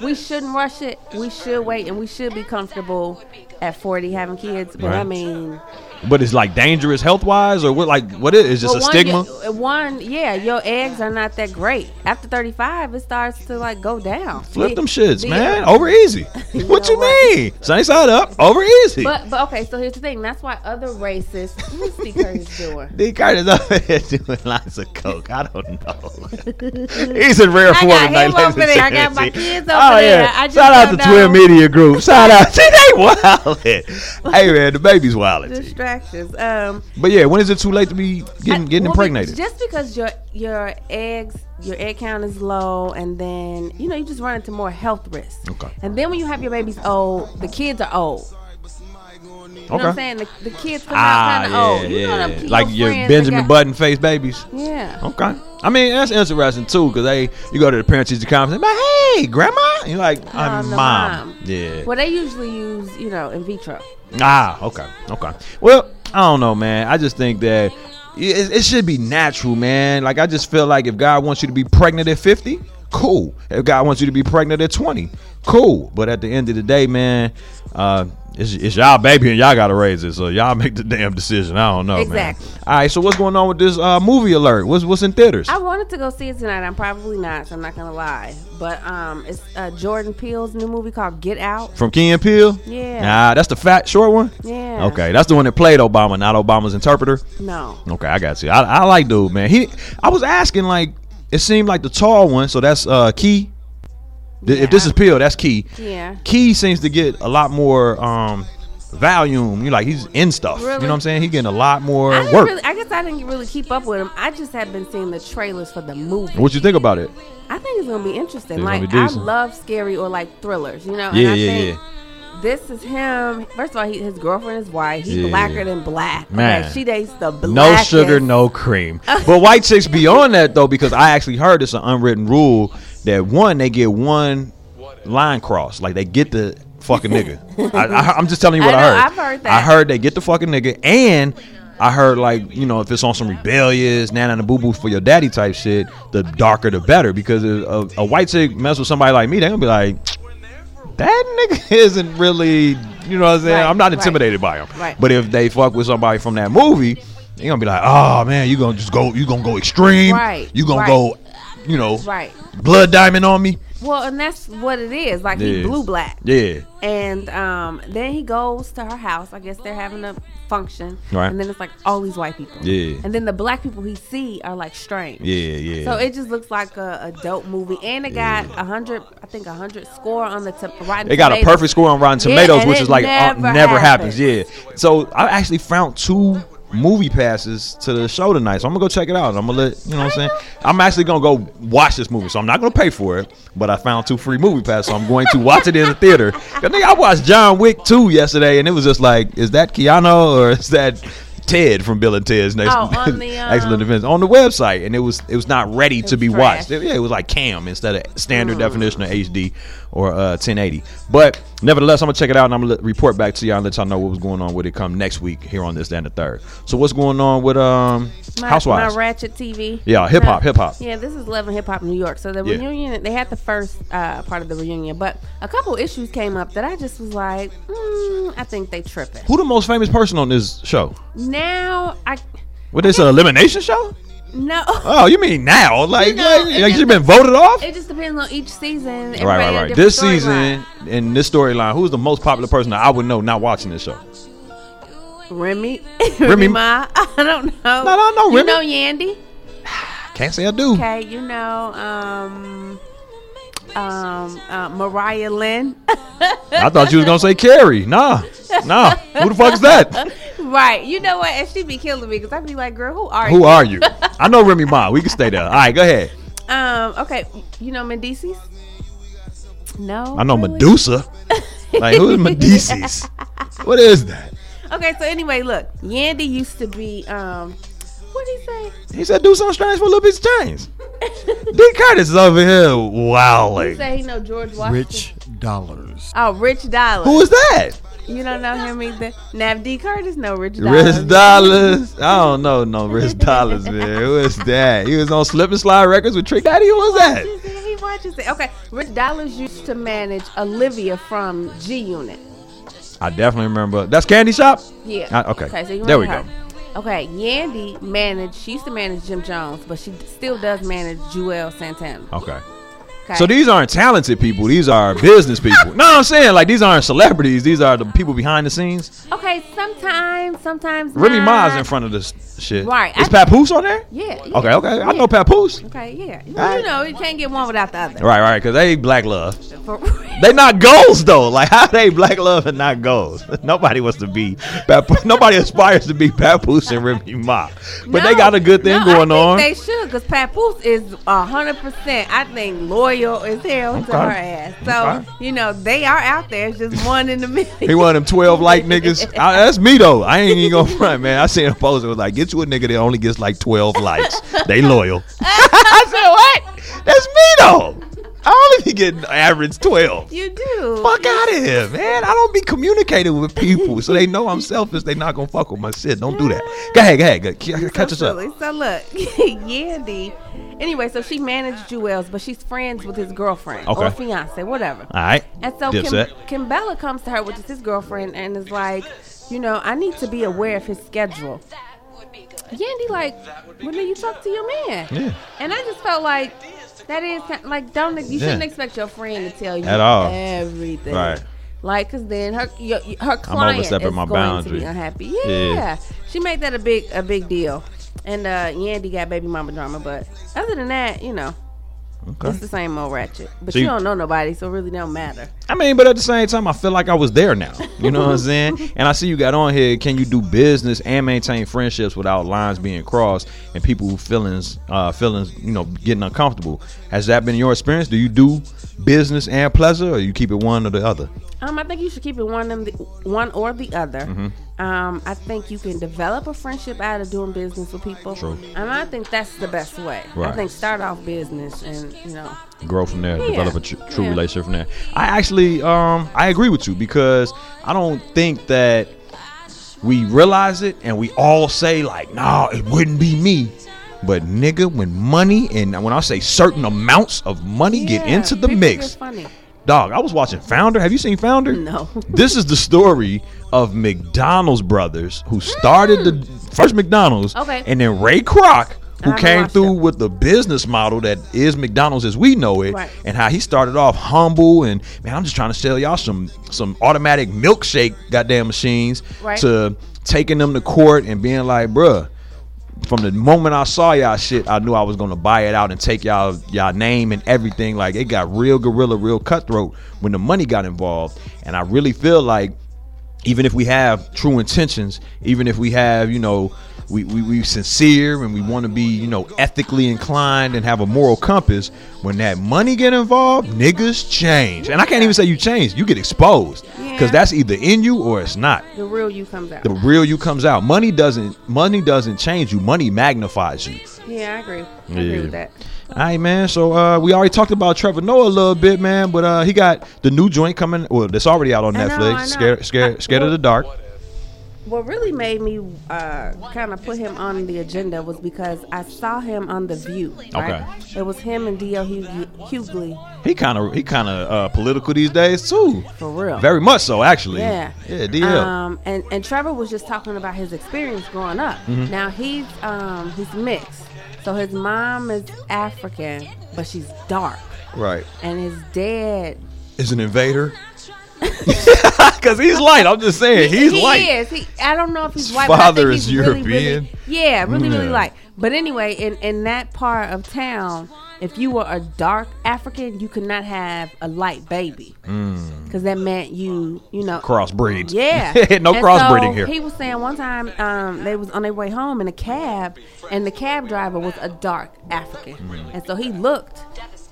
we shouldn't rush it. We should wait, and we should be comfortable at 40 having kids. But I mean, But it's like dangerous health wise, or what? Like what is? It's just well, a one, stigma. you- one, yeah, your eggs are not that great. After 35, it starts to like go down. Flip The- them shits, the- man. Over easy. [laughs] You what you what? mean? Sunny side up. Over easy. But but okay, so here's the thing. That's why other races. What's Steve Curtis [laughs] doing? D. Curtis over here doing lots of coke. I don't know. [laughs] He's in rare form tonight, ladies and. I got my kids over oh, there. Yeah. I just Shout out to Twin. Media Group. Shout out. See, they wildin'. hey man, the baby's wildin'. Um, But yeah, when is it too late to be getting I- well, impregnated? Just because your your eggs, your egg count is low, and then you know you just run into more health risks. Okay. And then when you have your babies old, the kids are old. You know what I'm saying? The, the kids come out Ah, kind of yeah, old. You yeah. know them like your Benjamin got- Button face babies. Yeah. Okay. I mean, that's interesting too, because they you go to the parent teacher conference, like, hey, grandma, and you're like, I'm Um, the mom. Yeah. Well, they usually use, you know, in vitro. Ah, okay, okay. Well, I don't know, man. I just think that it, it should be natural, man. Like I just feel like if God wants you to be pregnant at 50, cool. If God wants you to be pregnant at 20, cool. But at the end of the day, man, uh, it's, it's y'all baby and y'all gotta raise it. So y'all [laughs] make the damn decision. I don't know, Exactly. man. All right, so what's going on with this uh, movie alert? What's what's in theaters? I wanted to go see it tonight. I'm probably not, so I'm not gonna lie. But um, it's uh, Jordan Peele's new movie called Get Out. From Key and Peele? Yeah. Nah, that's the fat short one. Yeah. Okay, that's the one that played Obama, not Obama's interpreter. No. Okay, I got you. I, I like dude, man. He, I was asking like, it seemed like the tall one. So that's uh Key. Th- If this is Peele, that's Key. Yeah. Key seems to get a lot more um volume. You like he's in stuff. You know what I'm saying? He getting a lot more I, work. really, I guess I didn't really keep up with him. I just have been seeing the trailers for the movie. what you think about it? I think it's gonna be interesting. It's like be I love scary or like thrillers, you know. Yeah, and I yeah, think This is him. First of all, he, his girlfriend is white. He's Yeah. blacker than black. Man. She dates the black. No sugar, no cream. [laughs] but white chicks be on that though because I actually heard it's an unwritten rule that one they get one line cross, like they get the fucking nigga. [laughs] I, I, I'm just telling you what I I, heard. I've heard that. I heard they get the fucking nigga, and I heard like you know if it's on some rebellious nana and boo boo for your daddy type shit, the darker the better because a, a, a white chick mess with somebody like me, they gonna be like. That nigga [laughs] isn't really, you know what I'm saying? Right, I'm not right. intimidated by him. Right. But if they fuck with somebody from that movie, they gonna be like, oh man, you gonna just go, you gonna go extreme, Right, You gonna right. go, you know, Right. blood diamond on me. Well, and that's what it is. Like he blue black. Yeah, And um, then he goes to her house. I guess they're having a function. Right. And then it's like all these white people. Yeah. And then the black people he see are like strange. yeah, yeah. So it just looks like a, a dope movie, and it got a hundred, I think a hundred score on the t- Rotten they got a Tomatoes. perfect score on Rotten Yeah, Tomatoes, and which it is like uh, never never, happens. happens. Yeah. So I actually found two movie passes to the show tonight, so I'm gonna go check it out. I'm gonna let you know what I'm saying. I'm actually gonna go watch this movie, so I'm not gonna pay for it, but I found two free movie passes, so I'm going to watch it in the theater. [laughs] Cause nigga, I watched John Wick 2 yesterday, and it was just like, is that Keanu or is that? Ted from Bill and Ted's Next Oh, on [laughs] the, um, Excellent Defense on the website, and it was it was not ready to be trash. watched. It- yeah, it was like cam instead of standard Mm. definition of HD or uh, 1080. But nevertheless, I'm gonna check it out and I'm gonna report back to y'all and let y'all know what was going on with it come next week here on this and the third. So what's going on with um My, Housewives? my Ratchet TV. Yeah, hip hop, hip hop. Yeah, this is Love and Hip Hop New York. So the Yeah. reunion, they had the first uh, part of the reunion, but a couple issues came up that I just was like, mm, I think they tripping. Who the most famous person on this show? Now I What this an elimination show? No. Oh, you mean now? [laughs] Like, know, like, like you been voted off? It just depends on each season. Right, right, right. This season in this storyline, who's the most popular person that I would know not watching this show? Remy, [laughs] Remy- Remy Ma. [laughs] I don't know. No, no, no, You Remy. know Yandy. Can't say I do. Okay, you know um um uh, Mariah Lynn. I thought you was gonna say Carrie. Nah, nah. Who the fuck is that? Right. You know what? And she be killing me because I'd be like, girl, who are you? Who you? are you? [laughs] I know Remy Ma. We can stay there. All right, go ahead. Um. Okay. You know Mendeecees? No. I know really? Medusa. [laughs] Like who is Medicis? What is that? Okay. So anyway, look, Yandy used to be um. What did he say? He said do something strange for a little bit of change. [laughs] D. Curtis is over here He say said he know George Washington. Rich Dollaz. Oh, Rich Dollaz. Who is that? You don't know him either. Nav D. Curtis, no Rich Dollar. Rich Dollaz. I don't know no Rich Dollaz, man. Who is that? He was on Slip and Slide Records with Trick Daddy. Who was that? He watches it. Okay, Rich Dollaz used to manage Olivia from G Unit. I definitely remember. That's Candy Shop. Yeah. Ah, okay. Okay, so you There we remember her. Okay, Yandy managed. She used to manage Jim Jones, but she still does manage Juelz Santana. Okay. Okay. So these aren't talented people. These are business people. [laughs] no, I'm saying like these aren't celebrities. These are the people behind the scenes. Okay, sometimes, sometimes. Remy not. Ma's in front of this shit. Right. Is I- Papoose on there? Yeah. yeah, Okay, okay. I know Papoose. Okay, yeah. You, you know, you can't get one without the other. Right, right. Because they black love. [laughs] They not goals though. Like how they black love and not goals. [laughs] Nobody wants to be. Papoose. Nobody aspires to be Papoose and Remy Ma. But they got a good thing no, going on. They should, because Papoose is hundred percent. I think loyal as hell to her ass. So Okay. you know they are out there. It's just one in the middle. He one of them twelve like [laughs] niggas. I, that's me though. I ain't even gonna front, man. I seen a post that was like, "Get you a nigga that only gets like twelve likes. They loyal." [laughs] I said, what? That's me though. I only be getting average twelve. You do. Fuck out of here, man. I don't be communicating with people, so they know I'm selfish. They not gonna fuck with my shit. Don't do that. Go ahead, go ahead. Go, c- catch us so up. silly. So look, [laughs] Yandy. Anyway, so she managed Juelz, but she's friends with his girlfriend or Okay. fiance, whatever. All right. And so Kim. Kimbella comes to her, which is his girlfriend, and is like, you know, I need to be aware of his schedule. Yandy, like, when do you talk to your man? Yeah. And I just felt like that is like don't you shouldn't Yeah. expect your friend to tell you At all. everything. Right. Like, cause then her your, her client is going my boundary. to be unhappy. Yeah. Yeah. she made that a big a big deal. And uh Yandy got baby mama drama, but other than that, you know, Okay. it's the same old ratchet. But So you you- don't know nobody, so it really don't matter. I mean, but at the same time, I feel like I was there now. You know what I'm saying? [laughs] And I see you got on here. Can you do business and maintain friendships without lines being crossed and people feelings, uh, feelings, you know, getting uncomfortable? Has that been your experience? Do you do business and pleasure, or you keep it one or the other? Um, I think you should keep it one and the, one or the other. Mm-hmm. Um, I think you can develop a friendship out of doing business with people. True. And I think that's the best way. I think start off business and you know grow from there, Yeah. develop a tr- true Yeah. relationship from there. I actually, um, I agree with you because I don't think that we realize it and we all say like, "Nah, it wouldn't be me." But nigga, when money and when I say certain amounts of money get into the mix, funny. Dog. I was watching Founder. Have you seen Founder? No. [laughs] this is the story of McDonald's brothers who started the first McDonald's, Mm. Okay. and then Ray Kroc, who I came through it. with the business model that is McDonald's as we know it, Right. and how he started off humble and man, I'm just trying to sell y'all some some automatic milkshake goddamn machines Right. to taking them to court and being like, bruh. From the moment I saw y'all shit, I knew I was gonna buy it out and take y'all y'all name and everything. Like it got real gorilla, real cutthroat when the money got involved. And I really feel like even if we have true intentions, even if we have, you know, we, we, we sincere and we want to be, you know, ethically inclined and have a moral compass, when that money get involved, niggas change. And I can't even say you change, you get exposed. Because Yeah. that's either in you or it's not. The real you comes out. The real you comes out. Money doesn't money doesn't change you. Money magnifies you. yeah, I agree. I Yeah. agree with that. All right, man. So uh, we already talked about Trevor Noah a little bit, man. But uh, he got the new joint coming. Well, that's already out on I know, Netflix. I know. Scared, scared, I- scared of the dark. What really made me uh, kind of put him on the agenda was because I saw him on The View. Right? Okay. It was him and D.L. Hughley, He kind of he kind of uh, political these days too. for real. Very much so, actually. Yeah. Yeah, DL. Um, and and Trevor was just talking about his experience growing up. Mm-hmm. Now he's um he's mixed, so his mom is African, but she's dark, right. and his dad. Is an invader. [laughs] Because he's light. I'm just saying he's he light. is. He, I don't know if he's His white. father is he's really, European. Really, yeah, really, really light. But anyway, in in that part of town, if you were a dark African, you could not have a light baby because that meant you, you know, Crossbreeds. Yeah, [laughs] no And crossbreeding so here. He was saying one time um, they was on their way home in a cab, and the cab driver was a dark African, Mm-hmm. and so he looked.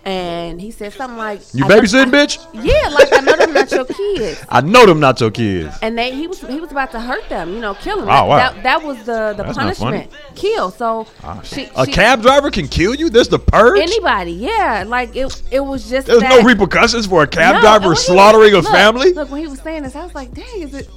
And he said something like, You babysitting, bitch? Yeah, like I know them not your kids [laughs] I know them not your kids. and they he was he was about to hurt them, you know, kill them. Oh, that, wow. that, that was the the That's punishment, kill. So ah, she, A she- cab driver can kill you. There's the purge. anybody, yeah, like it it was just There's that, no repercussions for a cab No, driver slaughtering a look, family. Look, when he was saying this, I was like, dang, is it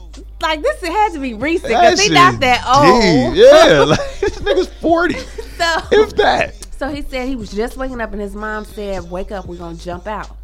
like this? It had to be recent because he not that old. Yeah, [laughs] like, [laughs] this nigga's forty, So, if that. So he said he was just waking up, and his mom said, "Wake up, we're gonna jump out."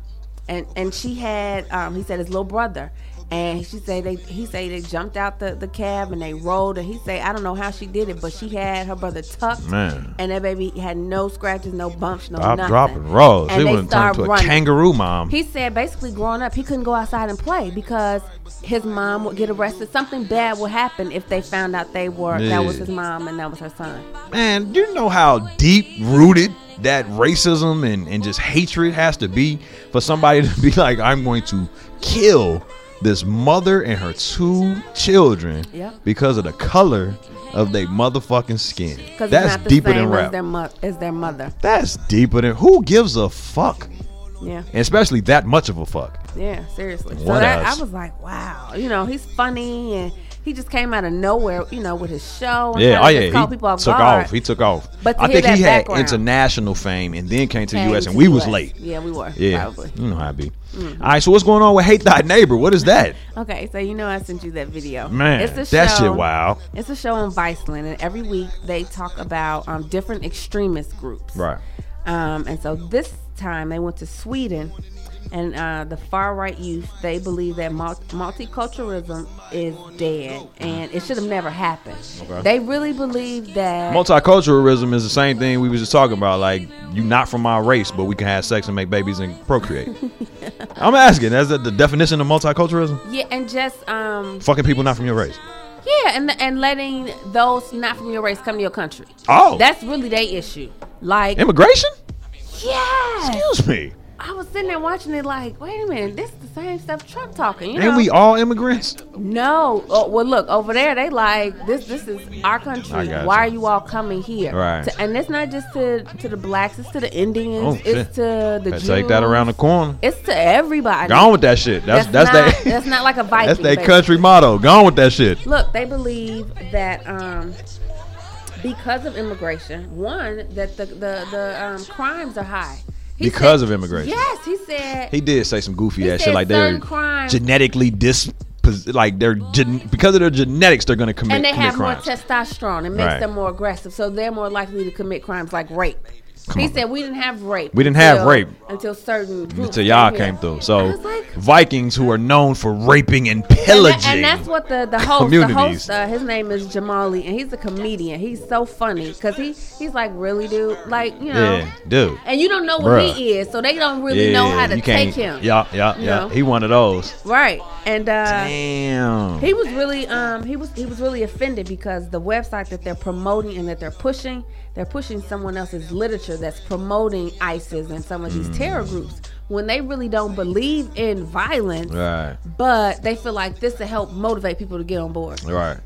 And and she had, um, he said his little brother, and she said they, he said they jumped out the, the cab and they rolled, and he said I don't know how she did it, but she had her brother tucked, Man. and that baby had no scratches, no bumps, no Stop nothing. dropping rolls. And He they wouldn't turn start a running. kangaroo mom. He said basically growing up, he couldn't go outside and play because his mom would get arrested. Something bad would happen if they found out they were that was his mom and that was her son. Man, do you know how deep rooted that racism and, and just hatred has to be for somebody to be like, I'm going to kill this mother and her two children Yep. because of the color of their motherfucking skin. That's it's not the deeper than as rap. their, mo- as their mother. That's deeper than who gives a fuck, Yeah. and especially that much of a fuck. Yeah, seriously. So What that, else? I was like, wow. You know, he's funny and he just came out of nowhere, you know, with his show. And Yeah, oh yeah, he people off took guard. off. He took off. But I think he had international fame and then came to the U.S. and we was late. Yeah, we were. Yeah, Probably. Mm-hmm. you know how it be. All right, so what's going on with Hate Thy Neighbor? What is that? Okay, so you know I sent you that video. Man, it's a that show, shit wow. It's a show on Viceland, and every week they talk about um, different extremist groups. Right. Um, and so this time they went to Sweden, and uh, the far right youth they believe that mul- multiculturalism is dead and it should have never happened. Okay. They really believe that. Multiculturalism is the same thing we was just talking about. Like you're not from my race, but we can have sex and make babies and procreate. [laughs] I'm asking. That's the, the definition of multiculturalism. yeah, and just um, Fucking people not from your race. yeah, and and letting those not from your race come to your country. Oh, That's really their issue. Like, immigration. yeah. Excuse me. I was sitting there watching it like, wait a minute, this is the same stuff Trump talking. You know? Ain't we all immigrants? No. Oh, well, look over there. They like this. This is our country. Why are you all coming here? Right. To- and it's not just to to the blacks. It's to the Indians. Oh, it's to the Jews. take that around the corner. It's to everybody. Gone with that shit. That's that's, not, that. That's not like a [laughs] Viking. That's their country motto. Gone with that shit. Look, they believe that um, because of immigration, one that the the, the um, crimes are high. He Because said- of immigration. Yes, he said. He did say some goofy ass shit like they're genetically dis like they're gen- because of their genetics they're gonna commit and they have crimes. more testosterone. It makes Right. them more aggressive, so they're more likely to commit crimes like rape. He on. said we didn't have rape. We didn't have rape. until certain groups until y'all here. came through. So like- Vikings who are known for raping and And, pillaging. that- and that's what the the host, the host, uh, his name is Jamali, and he's a comedian. He's so funny because he he's like, really, dude, like you know, yeah, dude. and you don't know what Bruh. he is, so they don't really yeah, know how to take him. Yeah, yeah, yeah. know? He one of those. Right, and uh, Damn. He was really um he was he was really offended because the website that they're promoting and that they're pushing, they're pushing someone else's literature that's promoting ISIS and some of these Mm. terror groups when they really don't believe in violence, right, but they feel like this to help motivate people to get on board. right.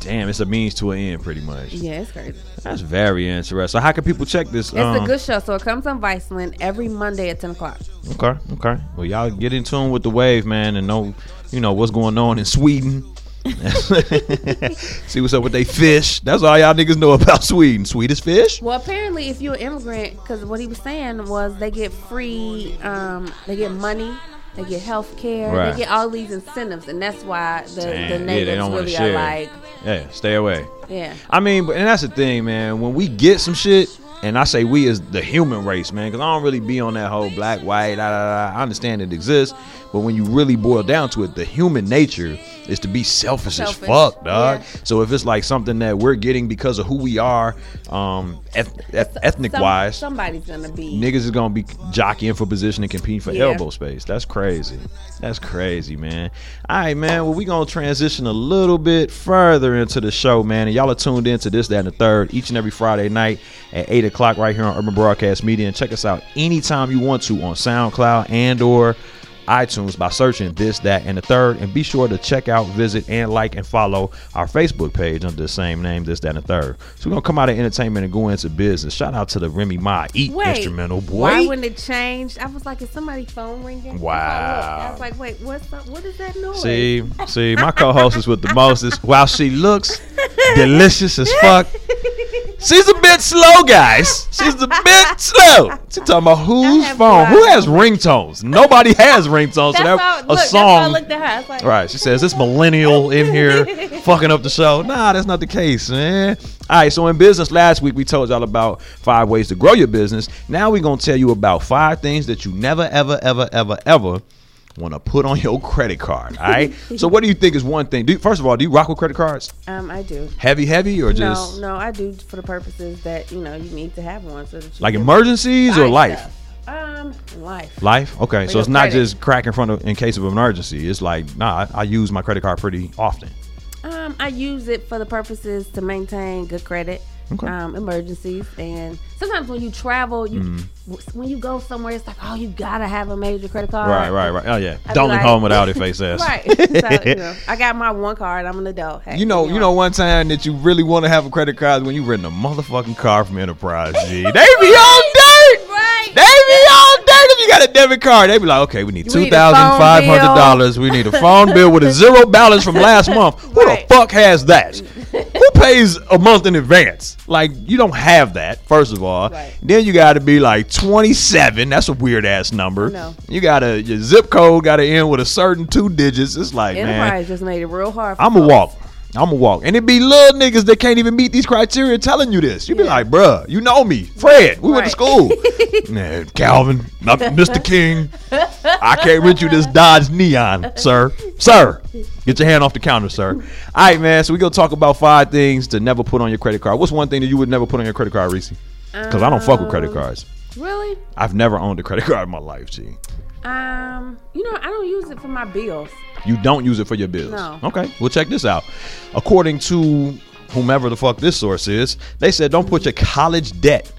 Damn, it's a means to an end, pretty much. Yeah, it's crazy. That's very interesting. So how can people check this? It's um, a good show, so it comes on Viceland every Monday at ten o'clock. Okay, okay. Well, y'all get in tune with the wave, man, and know, you know, what's going on in Sweden. [laughs] See what's up with they fish. That's all y'all niggas know about [laughs] Sweden. Swedish fish. Well, apparently, if you're an immigrant, because what he was saying was they get free, um, they get money, they get health care, Right. they get all these incentives, and that's why the, the Damn, yeah, natives they don't really are like, yeah, stay away. yeah. I mean, but and that's the thing, man. When we get some shit, and I say we as the human race, man, because I don't really be on that whole black, white, da, da, da. I understand it exists, but when you really boil down to it, the human nature is to be selfish, Selfish, as fuck, dog. yeah. So if it's like something that we're getting because of who we are, um, eth- eth- ethnic Some- wise, somebody's gonna be. niggas is gonna be jockeying for position and competing for Yeah. elbow space. That's crazy. That's crazy, man. All right, man. Well, we gonna transition a little bit further into the show, man. And y'all are tuned into this, that, and the third each and every Friday night at eight o'clock right here on Urban Broadcast Media. And check us out anytime you want to on SoundCloud and or iTunes by searching this, that, and the third. And be sure to check out, visit, and like and follow our Facebook page under the same name, this, that, and the third. So we're gonna come out of entertainment and go into business. Shout out to the Remy Ma Eat Wait, instrumental boy. Why wouldn't it change? I was like, is somebody phone ringing? Wow. I was like, wait, what's up? What is that noise? See, see, my co-host is with the mostest. While she looks [laughs] delicious as fuck, she's a bit slow, guys. She's a bit slow. She talking about whose phone? Who has ringtones? Nobody has That's so that how, a look, that's how I song. looked at her. Like, Right. She says this millennial in [laughs] here fucking up the show. Nah, that's not the case, man. All right. So in business, last week we told y'all about five ways to grow your business. Now we're gonna tell you about five things that you never, ever, ever, ever, ever want to put on your credit card. All right. [laughs] so what do you think is one thing? Do you, first of all, do you rock with credit cards? um, I do. Heavy, heavy, or just no, no, I do for the purposes that you know you need to have one so that like emergencies or life? stuff. Life. Okay. So it's not credit. just crack in front of in case of emergency. It's like nah. I, I use my credit card pretty often. Um, I use it for the purposes to maintain good credit, Okay. um, emergencies, and sometimes when you travel, you Mm-hmm. when you go somewhere, it's like, oh, you gotta have a major credit card. Right. Right. Right. Oh yeah. I'd Don't leave like- home without it. [laughs] Face ass. right. [laughs] so, you know, I got my one card. I'm an adult. Hey, You know, you know, one time that you really want to have a credit card is when you rent a motherfucking car from Enterprise G. They be on dirt. Right. They be on dirt if you got a debit card. They be like, okay, we need two thousand five hundred dollars. We need a phone bill with a zero balance from last [laughs] month. Who Right. the fuck has that? Who pays a month in advance? Like you don't have that. First of all, Right. then you got to be like twenty seven. That's a weird ass number. know. You got to your zip code got to end with a certain two digits. It's like man, Enterprise just made it real hard. For I'm a folks. walk. I'm a walk. And it be little niggas that can't even meet these criteria telling you this. You be Yeah. like, bruh, you know me. Fred, we went to school. [laughs] Man, Calvin, not Mr. King. I can't rent you this Dodge Neon, sir. Sir, get your hand off the counter, sir. All right, man. So we gonna talk about five things to never put on your credit card. What's one thing that you would never put on your credit card, Reese? Because I don't fuck with credit cards. Really? I've never owned a credit card in my life, G. Um, you know, I don't use it for my bills. You don't use it for your bills. No. Okay. Well, check this out. According to whomever the fuck this source is, they said don't put your college debt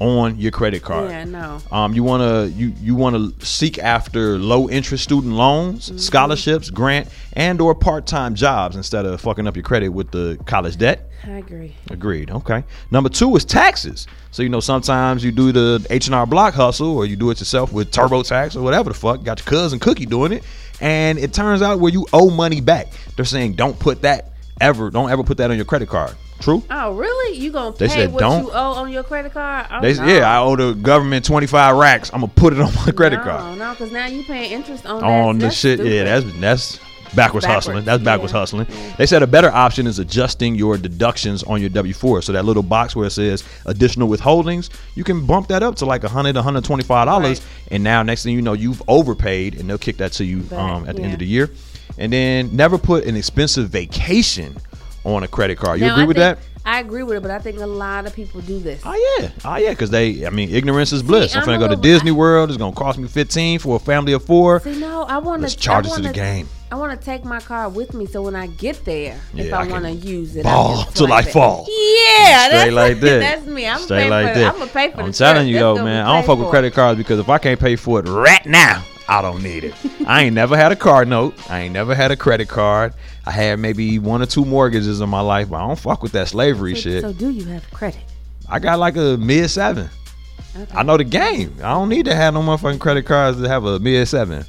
on your credit card. Yeah, no. Um, you wanna you you wanna seek after low interest student loans, Mm-hmm. scholarships, grant, and or part time jobs instead of fucking up your credit with the college debt. I agree. Agreed. Okay. Number two is taxes. So you know sometimes you do the H and R Block hustle, or you do it yourself with TurboTax or whatever the fuck. Got your cousin Cookie doing it, and it turns out where you owe money back. They're saying don't put that ever. Don't ever put that on your credit card. True. Oh, really? You gonna They pay said what don't. you owe on your credit card? Oh, They no. yeah, I owe the government twenty five racks. I'm gonna put it on my credit no, card. No, because now you paying interest on on that. the shit. Yeah, that's that's backwards, Backwards, hustling. That's backwards yeah. hustling. They said a better option is adjusting your deductions on your W four. So that little box where it says additional withholdings, you can bump that up to like 100 125 dollars, Right. and now next thing you know, you've overpaid, and they'll kick that to you um, at the end of the year. And then never put an expensive vacation on a credit card. You Now, agree I with think- that? I agree with it, but I think a lot of people do this. Oh yeah, oh yeah, because they, I mean, ignorance is bliss. I'm I'm gonna go to Disney World. It's gonna cost me 15 for a family of four. See, no, I want to. Charge it to the game. I want to take my car with me, so when I get there, if I, I want to use it, ball till swipe I it. fall. Yeah, Straight that's like [laughs] that. That's me. I'm Straight like for, that. I'm gonna pay for. I'm telling you though, man. I don't fuck with credit cards because if I can't pay for it right now, I don't need it. I ain't never had a card note. I ain't never had a credit card. I had maybe one or two mortgages in my life, but I don't fuck with that slavery So, shit. so do you have credit? I got like a mid seven. Okay. I know the game. I don't need to have no motherfucking credit cards to have a mid 7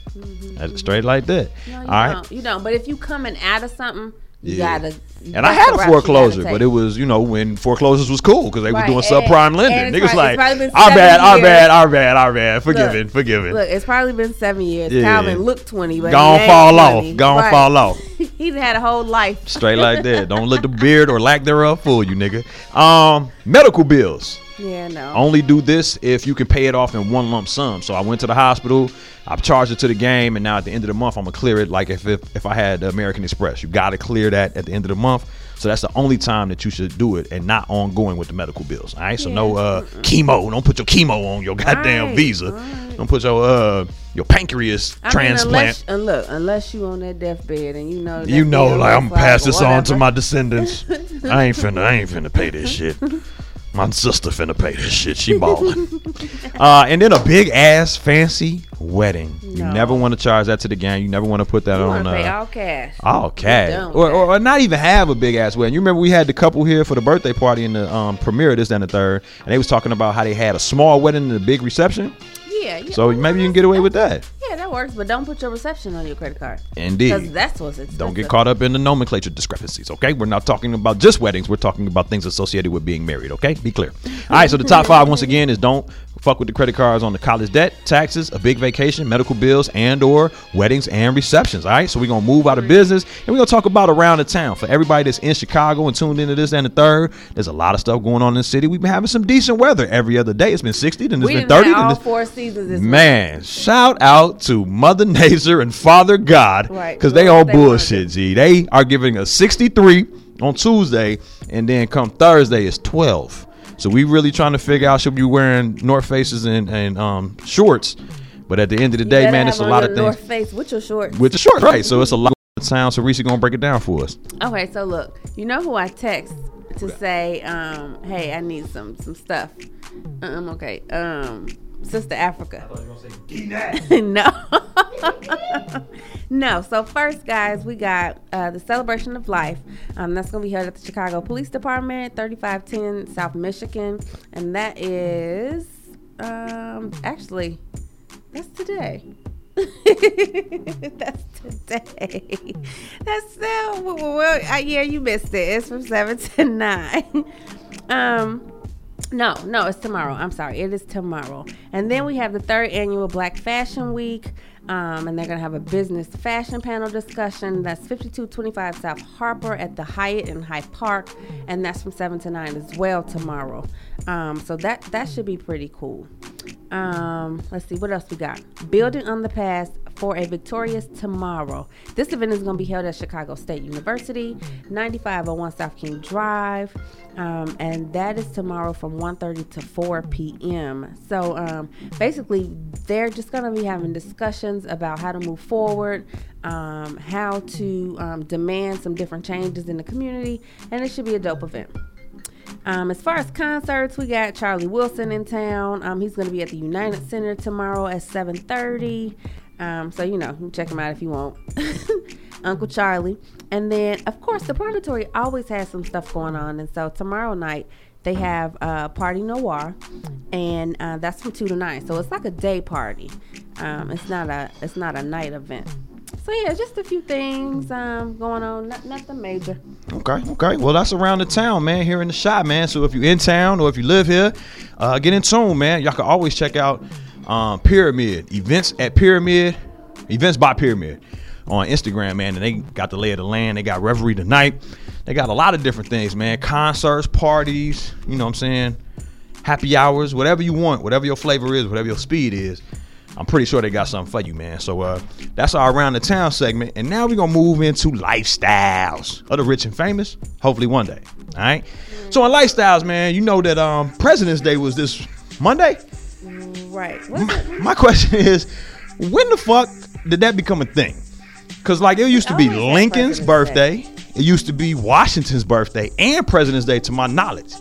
That's straight like that. Mm-hmm. No, you All right. don't. You don't. But if you coming out of something, you Yeah. gotta. And I had a foreclosure, but it was, you know, when foreclosures was cool because they Right, was and- doing subprime lending. Niggas like, it's probably been our bad, our bad, our bad, our bad. Forgiven, Look, forgiven. Look, it's probably been seven years. Yeah. Calvin looked twenty, but Gone fall 20. off. Gone Right. fall off. [laughs] He's had a whole life. Straight like that. [laughs] Don't let the beard or lack thereof fool you, nigga. Um, medical bills. Yeah, no. Only do this if you can pay it off in one lump sum. So I went to the hospital, I charged it to the game, and now at the end of the month, I'm gonna clear it like if if, if I had American Express. You gotta clear that at the end of the month. So that's the only time that you should do it and not ongoing with the medical bills. All right. So no uh chemo. Don't put your chemo on your goddamn Right, visa. right. Don't put your uh your pancreas I mean, transplant. unless, and look, unless you on that deathbed and you know, that you know, like I'm gonna pass this on to my descendants. I ain't finna, I ain't finna pay this [laughs] shit. My sister finna pay this shit. She ballin'. [laughs] uh, and then a big ass fancy wedding. You No. never want to charge that to the gang. You never want to put that You on. pay Uh, all cash. all cash, don't. or, or, or not even have a big ass wedding. You remember we had the couple here for the birthday party in the um, premiere this and the third, and they was talking about how they had a small wedding and a big reception. Yeah, yeah. So maybe you can get away with that. Yeah, that works, but don't put your reception on your credit card. Indeed. Because that's what's expensive. Don't get caught up in the nomenclature discrepancies, okay? We're not talking about just weddings. We're talking about things associated with being married, okay? Be clear. All right, so the top five, once again, is don't fuck with the credit cards on the college debt, taxes, a big vacation, medical bills, and or weddings and receptions, all right? So we're going to move out of business, and we're going to talk about around the town. For everybody that's in Chicago and tuned into this and the third, there's a lot of stuff going on in the city. We've been having some decent weather every other day. It's been 60, then it's We been done 30, had then all it's four seasons Man, shout out to Mother Nature and Father God Right. because they Well, on they wanna bullshit. G, they are giving us 63 on Tuesday, and then come Thursday is 12. So we really trying to figure out should we be wearing North Faces and, and um shorts, but at the end of the You day, man, it's a lot of North things Face with your shorts. with the shorts, right? So it's a lot of sound. So Reese gonna break it down for us. Okay, so look, you know who I text to say, um, hey, I need some some stuff. Um, okay, um, Sister Africa. [laughs] no, [laughs] no. So first, guys, we got uh, the celebration of life. Um, that's gonna be held at the Chicago Police Department, thirty five ten South Michigan, and that is um actually That's today. [laughs] That's today. That's still well, well, yeah, you missed it. It's from seven to nine. Um, no, no, it's tomorrow. I'm sorry, it is tomorrow. And then we have the third annual Black Fashion Week. Um, and they're going to have a business fashion panel discussion. That's 5225 South Harper at the Hyatt in Hyde Park, and that's from 7 to 9 as well tomorrow. Um, so that that should be pretty cool. Um, let's see what else we got. Building on the past for a victorious tomorrow. This event is going to be held at Chicago State University, 9501 South King Drive, um, and that is tomorrow from 1:30 to 4 p.m. So um, basically, they're just going to be having discussions about how to move forward, um, how to um, demand some different changes in the community, and it should be a dope event. Um, as far as concerts, we got Charlie Wilson in town. Um, he's going to be at the United Center tomorrow at 7:30. Um, so you know, check him out if you want. [laughs] Uncle Charlie, and then of course the Purgatory always has some stuff going on, and so tomorrow night they have uh, party noir, and uh, that's from two to nine. So it's like a day party. Um, it's not a it's not a night event. So yeah, just a few things um, going on, not, nothing major. Okay, okay. Well, that's around the town, man. Here in the shop, man. So if you're in town or if you live here, uh, get in tune, man. Y'all can always check out um, Pyramid events at Pyramid, events by Pyramid on Instagram, man. And they got the lay of the land. They got Reverie tonight. They got a lot of different things, man. Concerts, parties. You know what I'm saying? Happy hours, whatever you want, whatever your flavor is, whatever your speed is. I'm pretty sure they got something for you, man. So uh, that's our around the town segment, and now we're gonna move into lifestyles of the rich and famous. Hopefully one day. All right. So on lifestyles, man, you know that um, President's Day was this Monday. Right. It? My question [laughs] is, when the fuck did that become a thing? Because like it used to be Lincoln's birthday, it used to be Washington's birthday and President's Day, to my knowledge.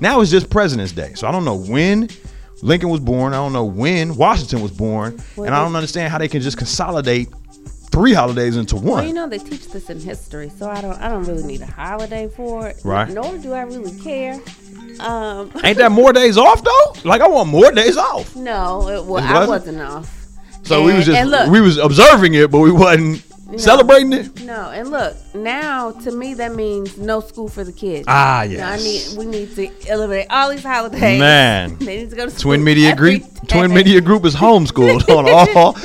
Now it's just President's Day, so I don't know when Lincoln was born. I don't know when Washington was born, Well, and I don't understand how they can just consolidate three holidays into one. Well, you know they teach this in history, so I don't I don't really need a holiday for it. Right. Nor do I really care. Um, [laughs] Ain't that more days off though? Like I want more days off. no, it, well, It I wasn't? wasn't off. So we was just look, we was observing it, but we wasn't celebrating it. No, and look, now to me that means no school for the kids. Ah, Now, I yes. need we need to elevate all these holidays. Man. [laughs] they need to go to Twin Media Group day. Twin Media Group is homeschooled [laughs] on all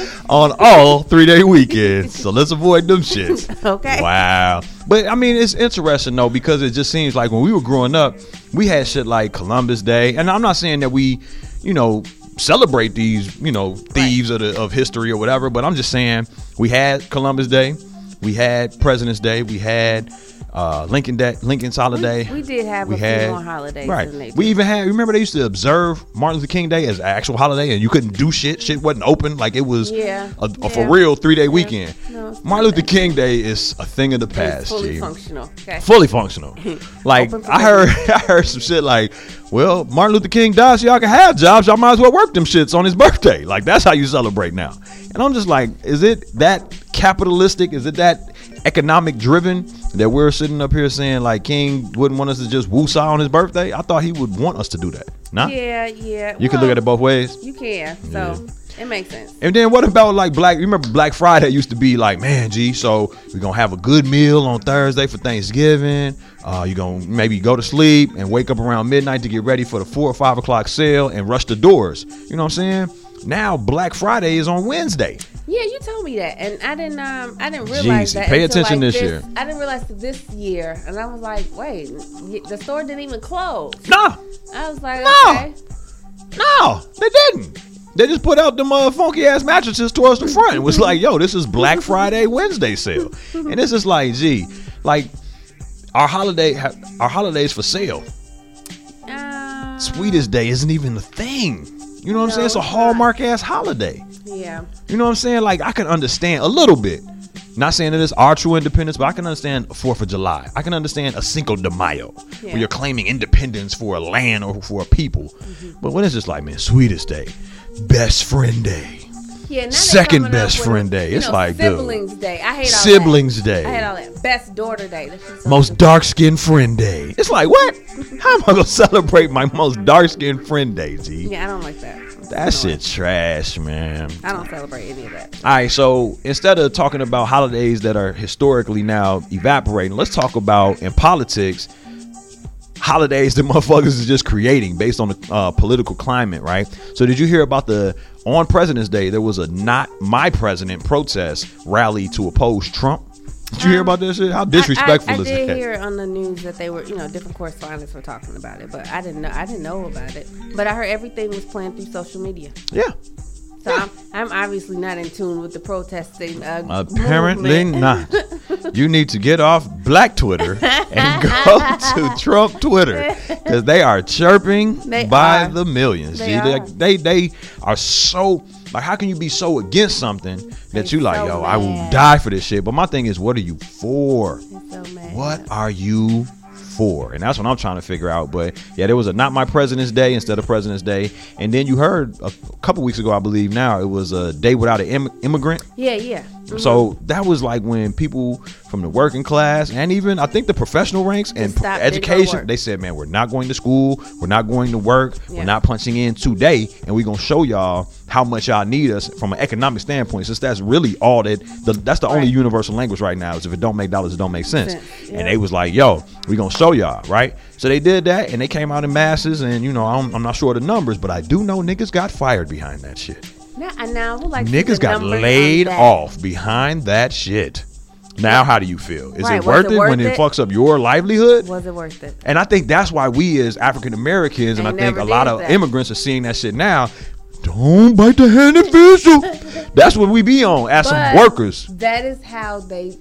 on all three day weekends. So let's avoid them shits. [laughs] Okay. Wow. But I mean it's interesting though because it just seems like when we were growing up, we had shit like Columbus Day. And I'm not saying that we, you know, celebrate these, you know, thieves of the of history or whatever, but I'm just saying we had Columbus Day, we had President's Day, we had uh, Lincoln Day, Lincoln's holiday. we did have a few more holidays Right. We even had. Remember they used to observe Martin Luther King Day as an actual holiday, and you couldn't do shit. Shit wasn't open. Like it was Yeah. a, a for real three day weekend. No, Martin Luther King Day is a thing of the past. fully G. functional. Okay. Fully functional. [laughs] Like I heard, [laughs] I heard some shit like, "Well, Martin Luther King died, so y'all can have jobs. Y'all might as well work them shits on his birthday. Like that's how you celebrate now." And I'm just like, is it that capitalistic? Is it that economic driven that we're sitting up here saying like King wouldn't want us to just woosah on his birthday? I thought he would want us to do that. Nah, Yeah, yeah. you can look at it both ways. You can. So it makes sense. And then what about like Black? You remember Black Friday used to be like, man, G. So we're gonna have a good meal on Thursday for Thanksgiving. Uh, you're gonna maybe go to sleep and wake up around midnight to get ready for the four or five o'clock sale and rush the doors. You know what I'm saying? Now Black Friday is on Wednesday. Yeah, you told me that, and I didn't. Um, I didn't realize Jeez, that. pay attention like, this year. I didn't realize that this year, and I was like, wait, the store didn't even close. No, I was like, No. okay. no, they didn't. They just put out them uh, funky ass mattresses towards the front. It was like, yo, this is Black Friday [laughs] Wednesday sale, and this is like, gee, like our holiday, our holidays for sale. Um, Sweetest Day isn't even a thing. You know what I'm saying? It's a hallmark ass holiday. Yeah. You know what I'm saying? Like I can understand a little bit. Not saying that it's our true independence, but I can understand Fourth of July. I can understand a Cinco de Mayo, Yeah. where you're claiming independence for a land or for a people. Mm-hmm. But when it's just like, man, sweetest day, best friend day, Yeah, Second best friend day. It's know, like, dude. siblings day. I hate all Siblings that. day. I hate all that. Best daughter day. Most dark skinned friend day. It's like, what? How am I to [laughs] celebrate my most dark skinned friend day, G? Yeah, I don't like that. That shit trash, man. I don't celebrate any of that. All right, so instead of talking about holidays that are historically now evaporating, let's talk about in politics holidays that [laughs] motherfuckers is just creating based on the uh, political climate, right? So, did you hear about the on President's Day? There was a "Not My President" protest rally to oppose Trump. Did you hear about this shit? How disrespectful I, I, I is did hear on the news that they were, you know, different correspondents were talking about it, but I didn't know. I didn't know about it, but I heard everything was planned through social media. Yeah, So I'm, I'm obviously not in tune with the protesting. Uh, apparently movement. not. [laughs] You need to get off Black Twitter and go [laughs] to Trump Twitter because they are chirping They by are. the millions. They G. are. They, they they are so like how can you be so against something that you like so yo I will die for this shit. But my thing is, what are you for? So mad. What are you And that's what I'm trying to figure out. But yeah, there was a not my President's Day instead of President's Day, and then you heard a couple weeks ago, I believe now it was a day without an Im- immigrant. Yeah, yeah. Mhm. So that was like when people from the working class and even I think the professional ranks and Just stop, didn't go to education, work. they said, man, we're not going to school, we're not going to work, Yeah. we're not punching in today, and we're gonna show y'all how much y'all need us from an economic standpoint. Since that's really all that the, that's the only Right. universal language right now is if it don't make dollars, it don't make sense. Sense, yeah. And they was like, yo, we gonna show y'all, right? So they did that, and they came out in masses, and you know, I'm, I'm not sure of the numbers, but I do know niggas got fired behind that shit. Now, and now I would like to see Niggas got laid off behind that shit. Now, how do you feel? Is Right, it worth it worth when it it? fucks up your livelihood? Was it worth it? And I think that's why we as African Americans, and I think a lot of that. immigrants are seeing that shit now. Don't bite the hand that feeds you. That's what we be on as some workers. That is how they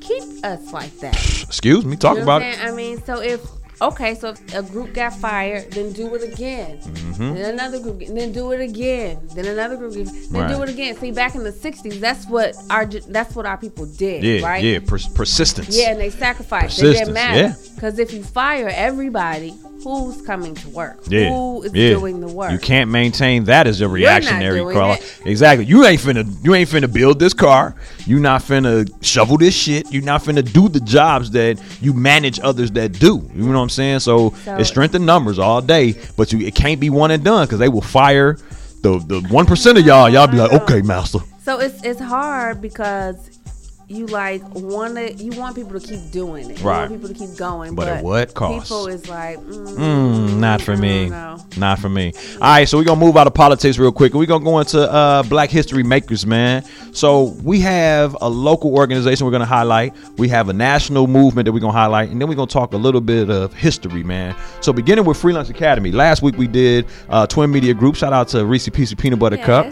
keep us like that. Excuse me, talk You know about it. I mean, so if okay, so if a group got fired, then do it again. Mm-hmm. Then another group, then do it again. Then another group, then do it again. See, back in the '60s, that's what our that's what our people did, Yeah, right? yeah, pers- persistence. Yeah, and they sacrificed. It Persistence, didn't matter yeah. because if you fire everybody, who's coming to work? Yeah, Who is yeah. doing the work? You can't maintain that as a reactionary call. it. Exactly. You ain't finna. You ain't finna build this car. You not finna shovel this shit. You're not finna do the jobs that you manage others that do. You know what I'm saying? So, So- it's strength in numbers all day, but you it can't be one and done because they will fire the the one percent of y'all. Y'all be like, okay, master. So it's it's hard because you like want to you want people to keep doing it. You Right. want people to keep going. But But, at what cost? People is like, mm, Mm, not for me. don't for me. All right, so we're gonna move out of politics real quick. We're gonna go into uh, Black History Makers, man. So we have a local organization we're gonna highlight. We have a national movement that we're gonna highlight, and then we're gonna talk a little bit of history, man. So beginning with Free Lunch Academy. Last week we did uh, Twin Media Group. Shout out to Reese of Peanut Butter Cup.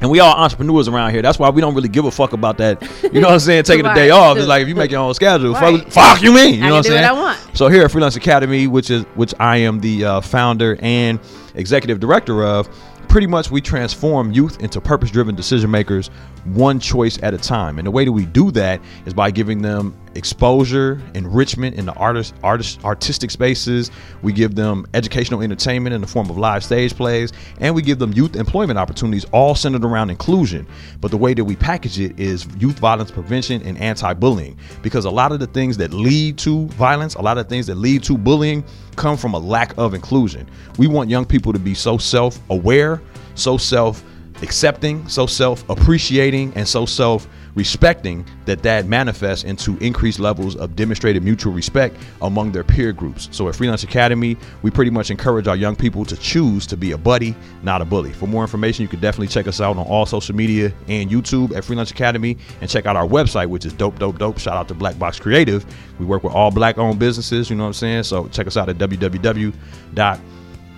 And we all entrepreneurs around here. That's why we don't really give a fuck about that. You know what I'm saying? [laughs] Taking a day off. It's like if you make your own schedule. Right. Fuck, fuck you mean? You know what I'm saying? what. So here at Free Lunch Academy, which is which I am the uh, founder and executive director of, pretty much we transform youth into purpose-driven decision makers, one choice at a time. And the way that we do that is by giving them exposure, enrichment in the artist, artist, artistic spaces. We give them educational entertainment in the form of live stage plays, and we give them youth employment opportunities, all centered around inclusion. But the way that we package it is youth violence prevention and anti-bullying, because a lot of the things that lead to violence, a lot of things that lead to bullying, come from a lack of inclusion. We want young people to be so self-aware, so self accepting, so self appreciating, and so self respecting that that manifests into increased levels of demonstrated mutual respect among their peer groups. So at Free Lunch Academy, we pretty much encourage our young people to choose to be a buddy, not a bully. For more information, you can definitely check us out on all social media and YouTube at Free Lunch Academy and check out our website, which is dope, dope, dope. Shout out to Black Box Creative. We work with all black owned businesses, you know what I'm saying? So check us out at www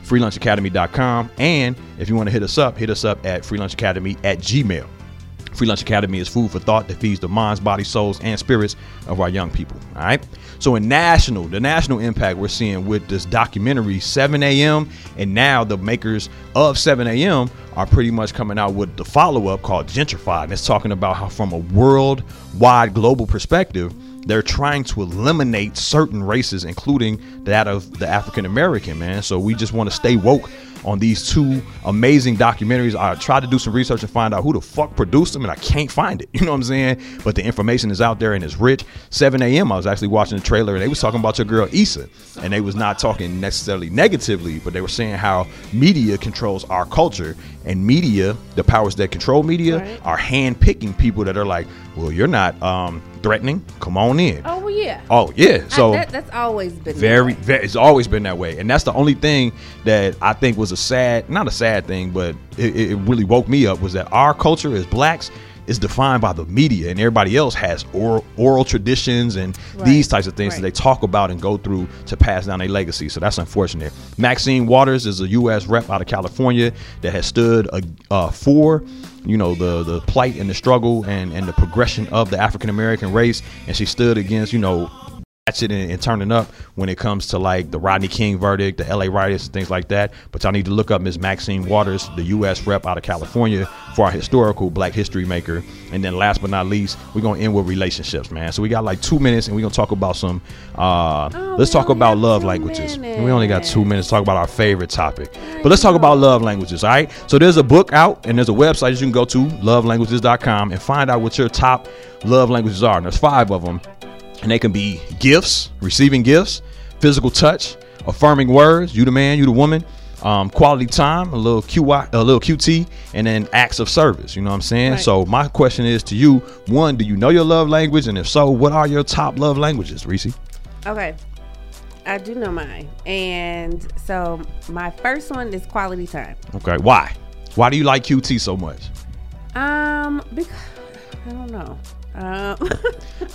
freelunchacademy.com. And if you want to hit us up, hit us up at freelunchacademy at gmail. Free Lunch Academy is food for thought that feeds the minds, bodies, souls, and spirits of our young people. All right. So in national, the national impact we're seeing with this documentary 7 a.m. and now the makers of 7 a.m. are pretty much coming out with the follow-up called Gentrified. And it's talking about how from a worldwide global perspective, they're trying to eliminate certain races, including that of the African American man. So we just want to stay woke on these two amazing documentaries. I tried to do some research and find out who the fuck produced them, and I can't find it. [laughs] You know what I'm saying? But the information is out there and it's rich. 7 a.m. I was actually watching the trailer and they was talking about your girl Issa, and they was not talking necessarily negatively, but they were saying how media controls our culture, and media, the powers that control media, Right. are hand picking people that are like, well, you're not um, threatening. Come on in. Oh well, yeah. Oh yeah. So I, that, that's always been that very, way. very, it's always been that way, and that's the only thing that I think was a sad, not a sad thing, but it, it really woke me up was that our culture as blacks is defined by the media, and everybody else has oral, oral traditions and these types of things that they talk about and go through to pass down their legacy. So that's unfortunate. Maxine Waters is a U.S. rep out of California that has stood uh, uh, for you know the the plight and the struggle and and the progression of the African American race, and she stood against you know ratchet and, and turning up when it comes to like the Rodney King verdict, the LA riots, and things like that. But y'all need to look up Miss Maxine Waters, the U.S. rep out of California, for our historical Black history maker. And then last but not least, we're gonna end with relationships, man. So we got like two minutes, and we're gonna talk about some. Uh, Oh, let's talk about love languages. minutes. We only got two minutes to talk about our favorite topic. But let's talk about love languages, all right? So there's a book out and there's a website you can go to, lovelanguages.com, and find out what your top love languages are. And there's five of them. And they can be gifts, receiving gifts, physical touch, affirming words, you the man, you the woman, um, quality time, a little QI, a little QT, and then acts of service. You know what I'm saying? Right. So my question is to you: One, do you know your love language? And if so, what are your top love languages, Reese? Okay. I do know mine. And so my first one is quality time. Okay, why? Why do you like QT so much? Um, because I don't know. Um, [laughs]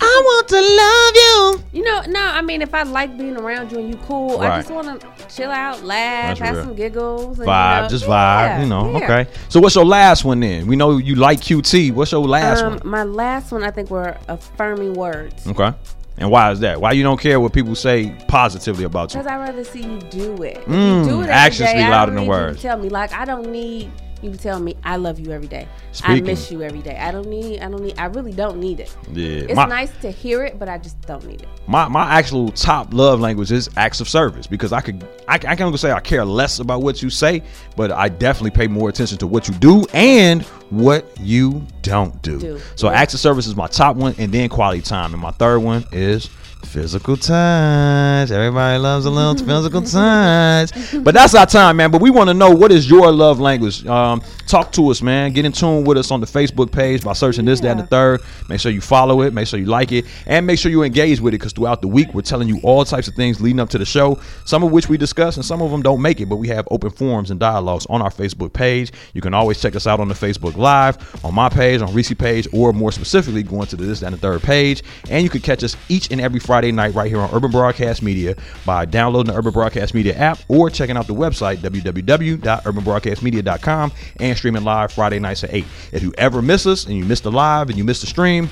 I want to love you. you know, no, I mean, if I like being around you and you cool, I just want to chill out, laugh, That's have real. some giggles, and, Vibe, you know, just vibe, yeah, you know. yeah. Okay. So what's your last one then? We know you like QT. What's your last Um, one? my last one, I think, were affirming words. Okay. And why is that? Why you don't care what people say positively about you? Because I'd rather see you do it. Mm, you do it every actions day, speak louder than words. You tell me like I don't need you tell me I love you every day. Speaking. I miss you every day. I don't need. I don't need. I really don't need it. Yeah. It's My- nice to hear it, but I just don't need it. my my actual top love language is acts of service because I could I, I can't say I care less about what you say, but I definitely pay more attention to what you do and what you don't do. Do. So Yeah. acts of service is my top one, and then quality time, and my third one is physical touch. Everybody loves a little [laughs] physical touch, but that's our time, man. But we want to know what is your love language. Um, talk to us, man. Get in tune with us on the Facebook page by searching this, that, and the third. Make sure you follow it. Make sure you like it, and make sure you engage with it because throughout the week we're telling you all types of things leading up to the show. Some of which we discuss, and some of them don't make it. But we have open forums and dialogues on our Facebook page. You can always check us out on the Facebook Live, on my page, on Reese page, or more specifically, going to the this, that, and the third page. And you can catch us each and every Friday night right here on Urban Broadcast Media by downloading the Urban Broadcast Media app or checking out the website www.urbanbroadcastmedia.com and streaming live Friday nights at 8. If you ever miss us and you missed the live and you missed the stream,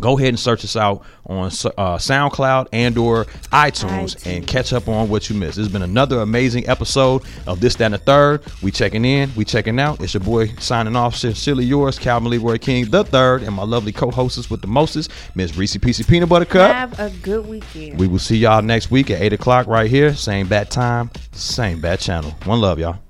go ahead and search us out on uh, SoundCloud and or iTunes, iTunes. and catch up on what you missed. It's been another amazing episode of This, That, and the Third. We checking in, we checking out. It's your boy signing off. Sincerely yours, Calvin Leroy King the third, and my lovely co-hostess with the mostest, Miss Reese PC Peanut Butter Cup. Have a good weekend. We will see y'all next week at 8 o'clock right here. Same bat time, same bat channel. One love, y'all.